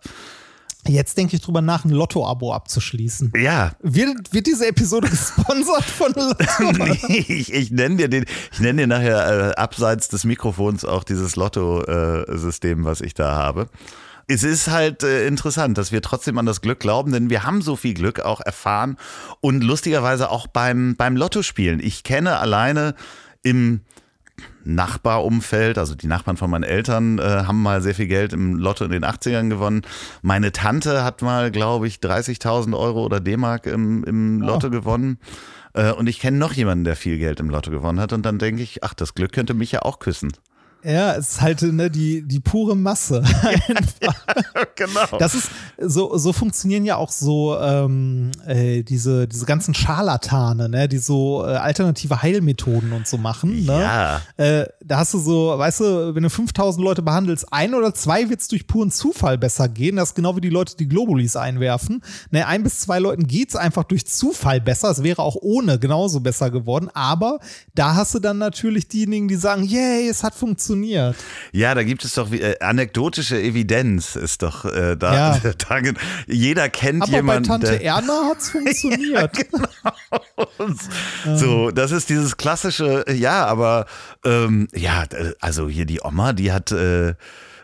Jetzt denke ich drüber nach, ein Lotto-Abo abzuschließen. Ja. Wird, wird diese Episode [laughs] gesponsert von Lotto? [laughs] nee, ich, ich nenne dir den, ich nenne dir nachher äh, abseits des Mikrofons auch dieses Lotto-System, äh, was ich da habe. Es ist halt äh, interessant, dass wir trotzdem an das Glück glauben, denn wir haben so viel Glück auch erfahren und lustigerweise auch beim, beim Lotto-Spielen. Ich kenne alleine im Nachbarumfeld, also die Nachbarn von meinen Eltern äh, haben mal sehr viel Geld im Lotto in den 80ern gewonnen. Meine Tante hat mal, glaube ich, 30.000 Euro oder D-Mark im, im oh. Lotto oh. gewonnen. Äh, und ich kenne noch jemanden, der viel Geld im Lotto gewonnen hat. Und dann denke ich, ach, das Glück könnte mich ja auch küssen. Ja, es ist halt ne, die, die pure Masse. [laughs] genau. Das ist, so, so funktionieren ja auch so ähm, äh, diese, diese ganzen Scharlatane, ne, die so äh, alternative Heilmethoden und so machen. Ne? Ja. Äh, da hast du so, weißt du, wenn du 5000 Leute behandelst, ein oder zwei wird es durch puren Zufall besser gehen. Das ist genau wie die Leute, die Globulis einwerfen. Ne, ein bis zwei Leuten geht es einfach durch Zufall besser. Es wäre auch ohne genauso besser geworden. Aber da hast du dann natürlich diejenigen, die sagen, yay, es hat funktioniert. Ja, da gibt es doch äh, anekdotische Evidenz, ist doch äh, da, ja. [laughs] da, Jeder kennt Aber jemanden. Aber bei Tante Erna hat es [laughs] funktioniert. ja, genau. [laughs] So, das ist dieses klassische, ja, aber ähm, ja, also hier die Oma, die hat. Äh,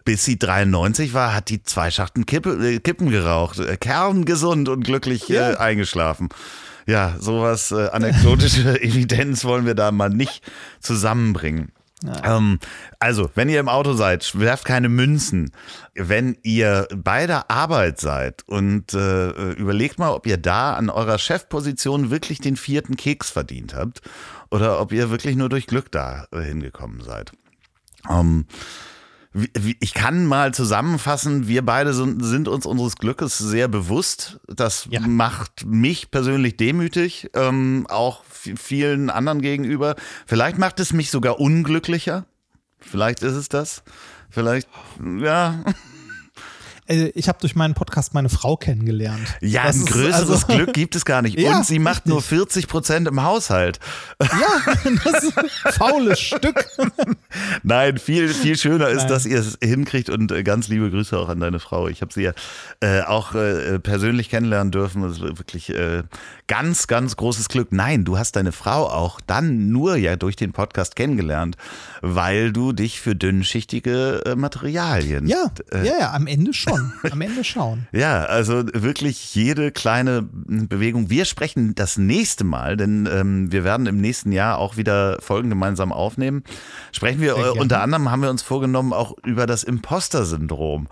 bis sie 93 war, hat die zwei Schachten Kippe, äh, Kippen geraucht, äh, kerngesund und glücklich ja. äh, eingeschlafen. Ja, sowas äh, anekdotische [laughs] Evidenz wollen wir da mal nicht zusammenbringen. Ja. Ähm, also, wenn ihr im Auto seid, werft keine Münzen. Wenn ihr bei der Arbeit seid und äh, überlegt mal, ob ihr da an eurer Chefposition wirklich den vierten Keks verdient habt oder ob ihr wirklich nur durch Glück da äh, hingekommen seid. Ähm, ich kann mal zusammenfassen, wir beide sind, uns unseres Glückes sehr bewusst. Das ja. macht mich persönlich demütig, ähm, auch vielen anderen gegenüber. Vielleicht macht es mich sogar unglücklicher. Vielleicht ist es das. Vielleicht, ja. Äh, ich habe durch meinen Podcast meine Frau kennengelernt. Ja, das ein größeres also, Glück gibt es gar nicht. [laughs] Ja, Und sie macht nur 40 Prozent im Haushalt. Ja, [laughs] das ist ein faules Stück. [laughs] Nein, viel, viel schöner ist, Nein. dass ihr es hinkriegt und äh, ganz liebe Grüße auch an deine Frau. Ich habe sie ja äh, auch äh, persönlich kennenlernen dürfen. Das ist wirklich äh, ganz, ganz großes Glück. Nein, du hast deine Frau auch dann nur ja durch den Podcast kennengelernt, weil du dich für dünnschichtige äh, Materialien. Ja, ja, ja, am Ende schon schauen. [laughs] Am Ende schauen. ja, also wirklich jede kleine Bewegung. Wir sprechen das nächste Mal, denn ähm, wir werden im nächsten Jahr auch wieder Folgen gemeinsam aufnehmen. Sprechen wir, äh, unter anderem haben wir uns vorgenommen, auch über das Imposter-Syndrom.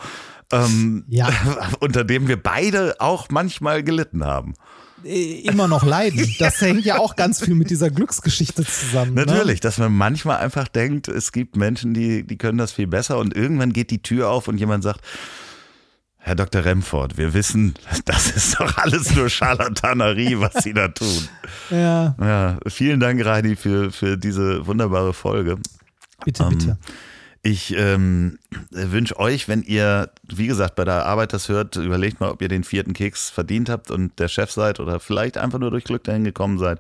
Ähm, ja. [laughs] unter dem wir beide auch manchmal gelitten haben äh, immer noch leiden. [laughs] Das hängt ja auch ganz viel mit dieser Glücksgeschichte zusammen. Ne? Natürlich, ne? dass man manchmal einfach denkt, es gibt Menschen, die, die können das viel besser und irgendwann geht die Tür auf und jemand sagt, Herr Dr. Remford, wir wissen, [laughs] das ist doch alles nur Scharlatanerie, was Sie da tun. [laughs] Ja. ja vielen Dank, Reini, für, für diese wunderbare Folge. Bitte, ähm, bitte. Ich ähm, wünsche euch, wenn ihr, wie gesagt, bei der Arbeit das hört, überlegt mal, ob ihr den vierten Keks verdient habt und der Chef seid oder vielleicht einfach nur durch Glück dahin gekommen seid.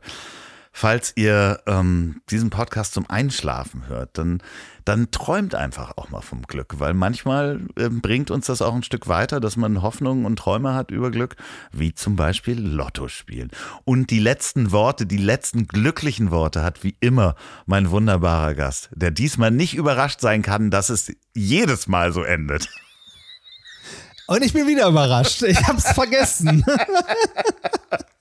Falls ihr ähm, diesen Podcast zum Einschlafen hört, dann dann träumt einfach auch mal vom Glück, weil manchmal äh, bringt uns das auch ein Stück weiter, dass man Hoffnungen und Träume hat über Glück, wie zum Beispiel Lotto spielen. Und die letzten Worte, die letzten glücklichen Worte hat wie immer mein wunderbarer Gast, der diesmal nicht überrascht sein kann, dass es jedes Mal so endet. Und ich bin wieder überrascht. Ich hab's vergessen. [laughs]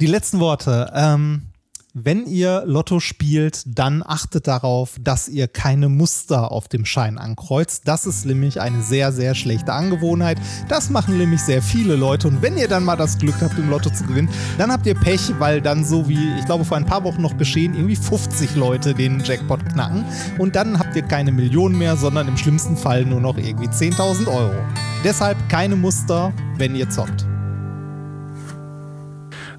Die letzten Worte. Ähm, wenn ihr Lotto spielt, dann achtet darauf, dass ihr keine Muster auf dem Schein ankreuzt. Das ist nämlich eine sehr, sehr schlechte Angewohnheit. Das machen nämlich sehr viele Leute. Und wenn ihr dann mal das Glück habt, im Lotto zu gewinnen, dann habt ihr Pech, weil dann so wie, ich glaube, vor ein paar Wochen noch geschehen, irgendwie 50 Leute den Jackpot knacken. Und dann habt ihr keine Millionen mehr, sondern im schlimmsten Fall nur noch irgendwie 10.000 Euro. Deshalb keine Muster, wenn ihr zockt.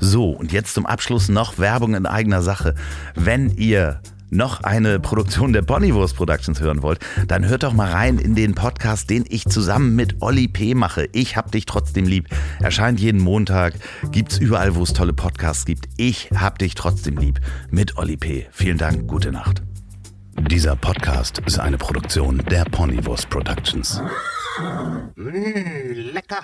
So, und jetzt zum Abschluss noch Werbung in eigener Sache. Wenn ihr noch eine Produktion der Ponywurst Productions hören wollt, dann hört doch mal rein in den Podcast, den ich zusammen mit Olli P. mache. Ich hab dich trotzdem lieb. Erscheint jeden Montag, gibt's überall, wo es tolle Podcasts gibt. Ich hab dich trotzdem lieb mit Olli P. Vielen Dank, gute Nacht. Dieser Podcast ist eine Produktion der Ponywurst Productions. Mmh, lecker.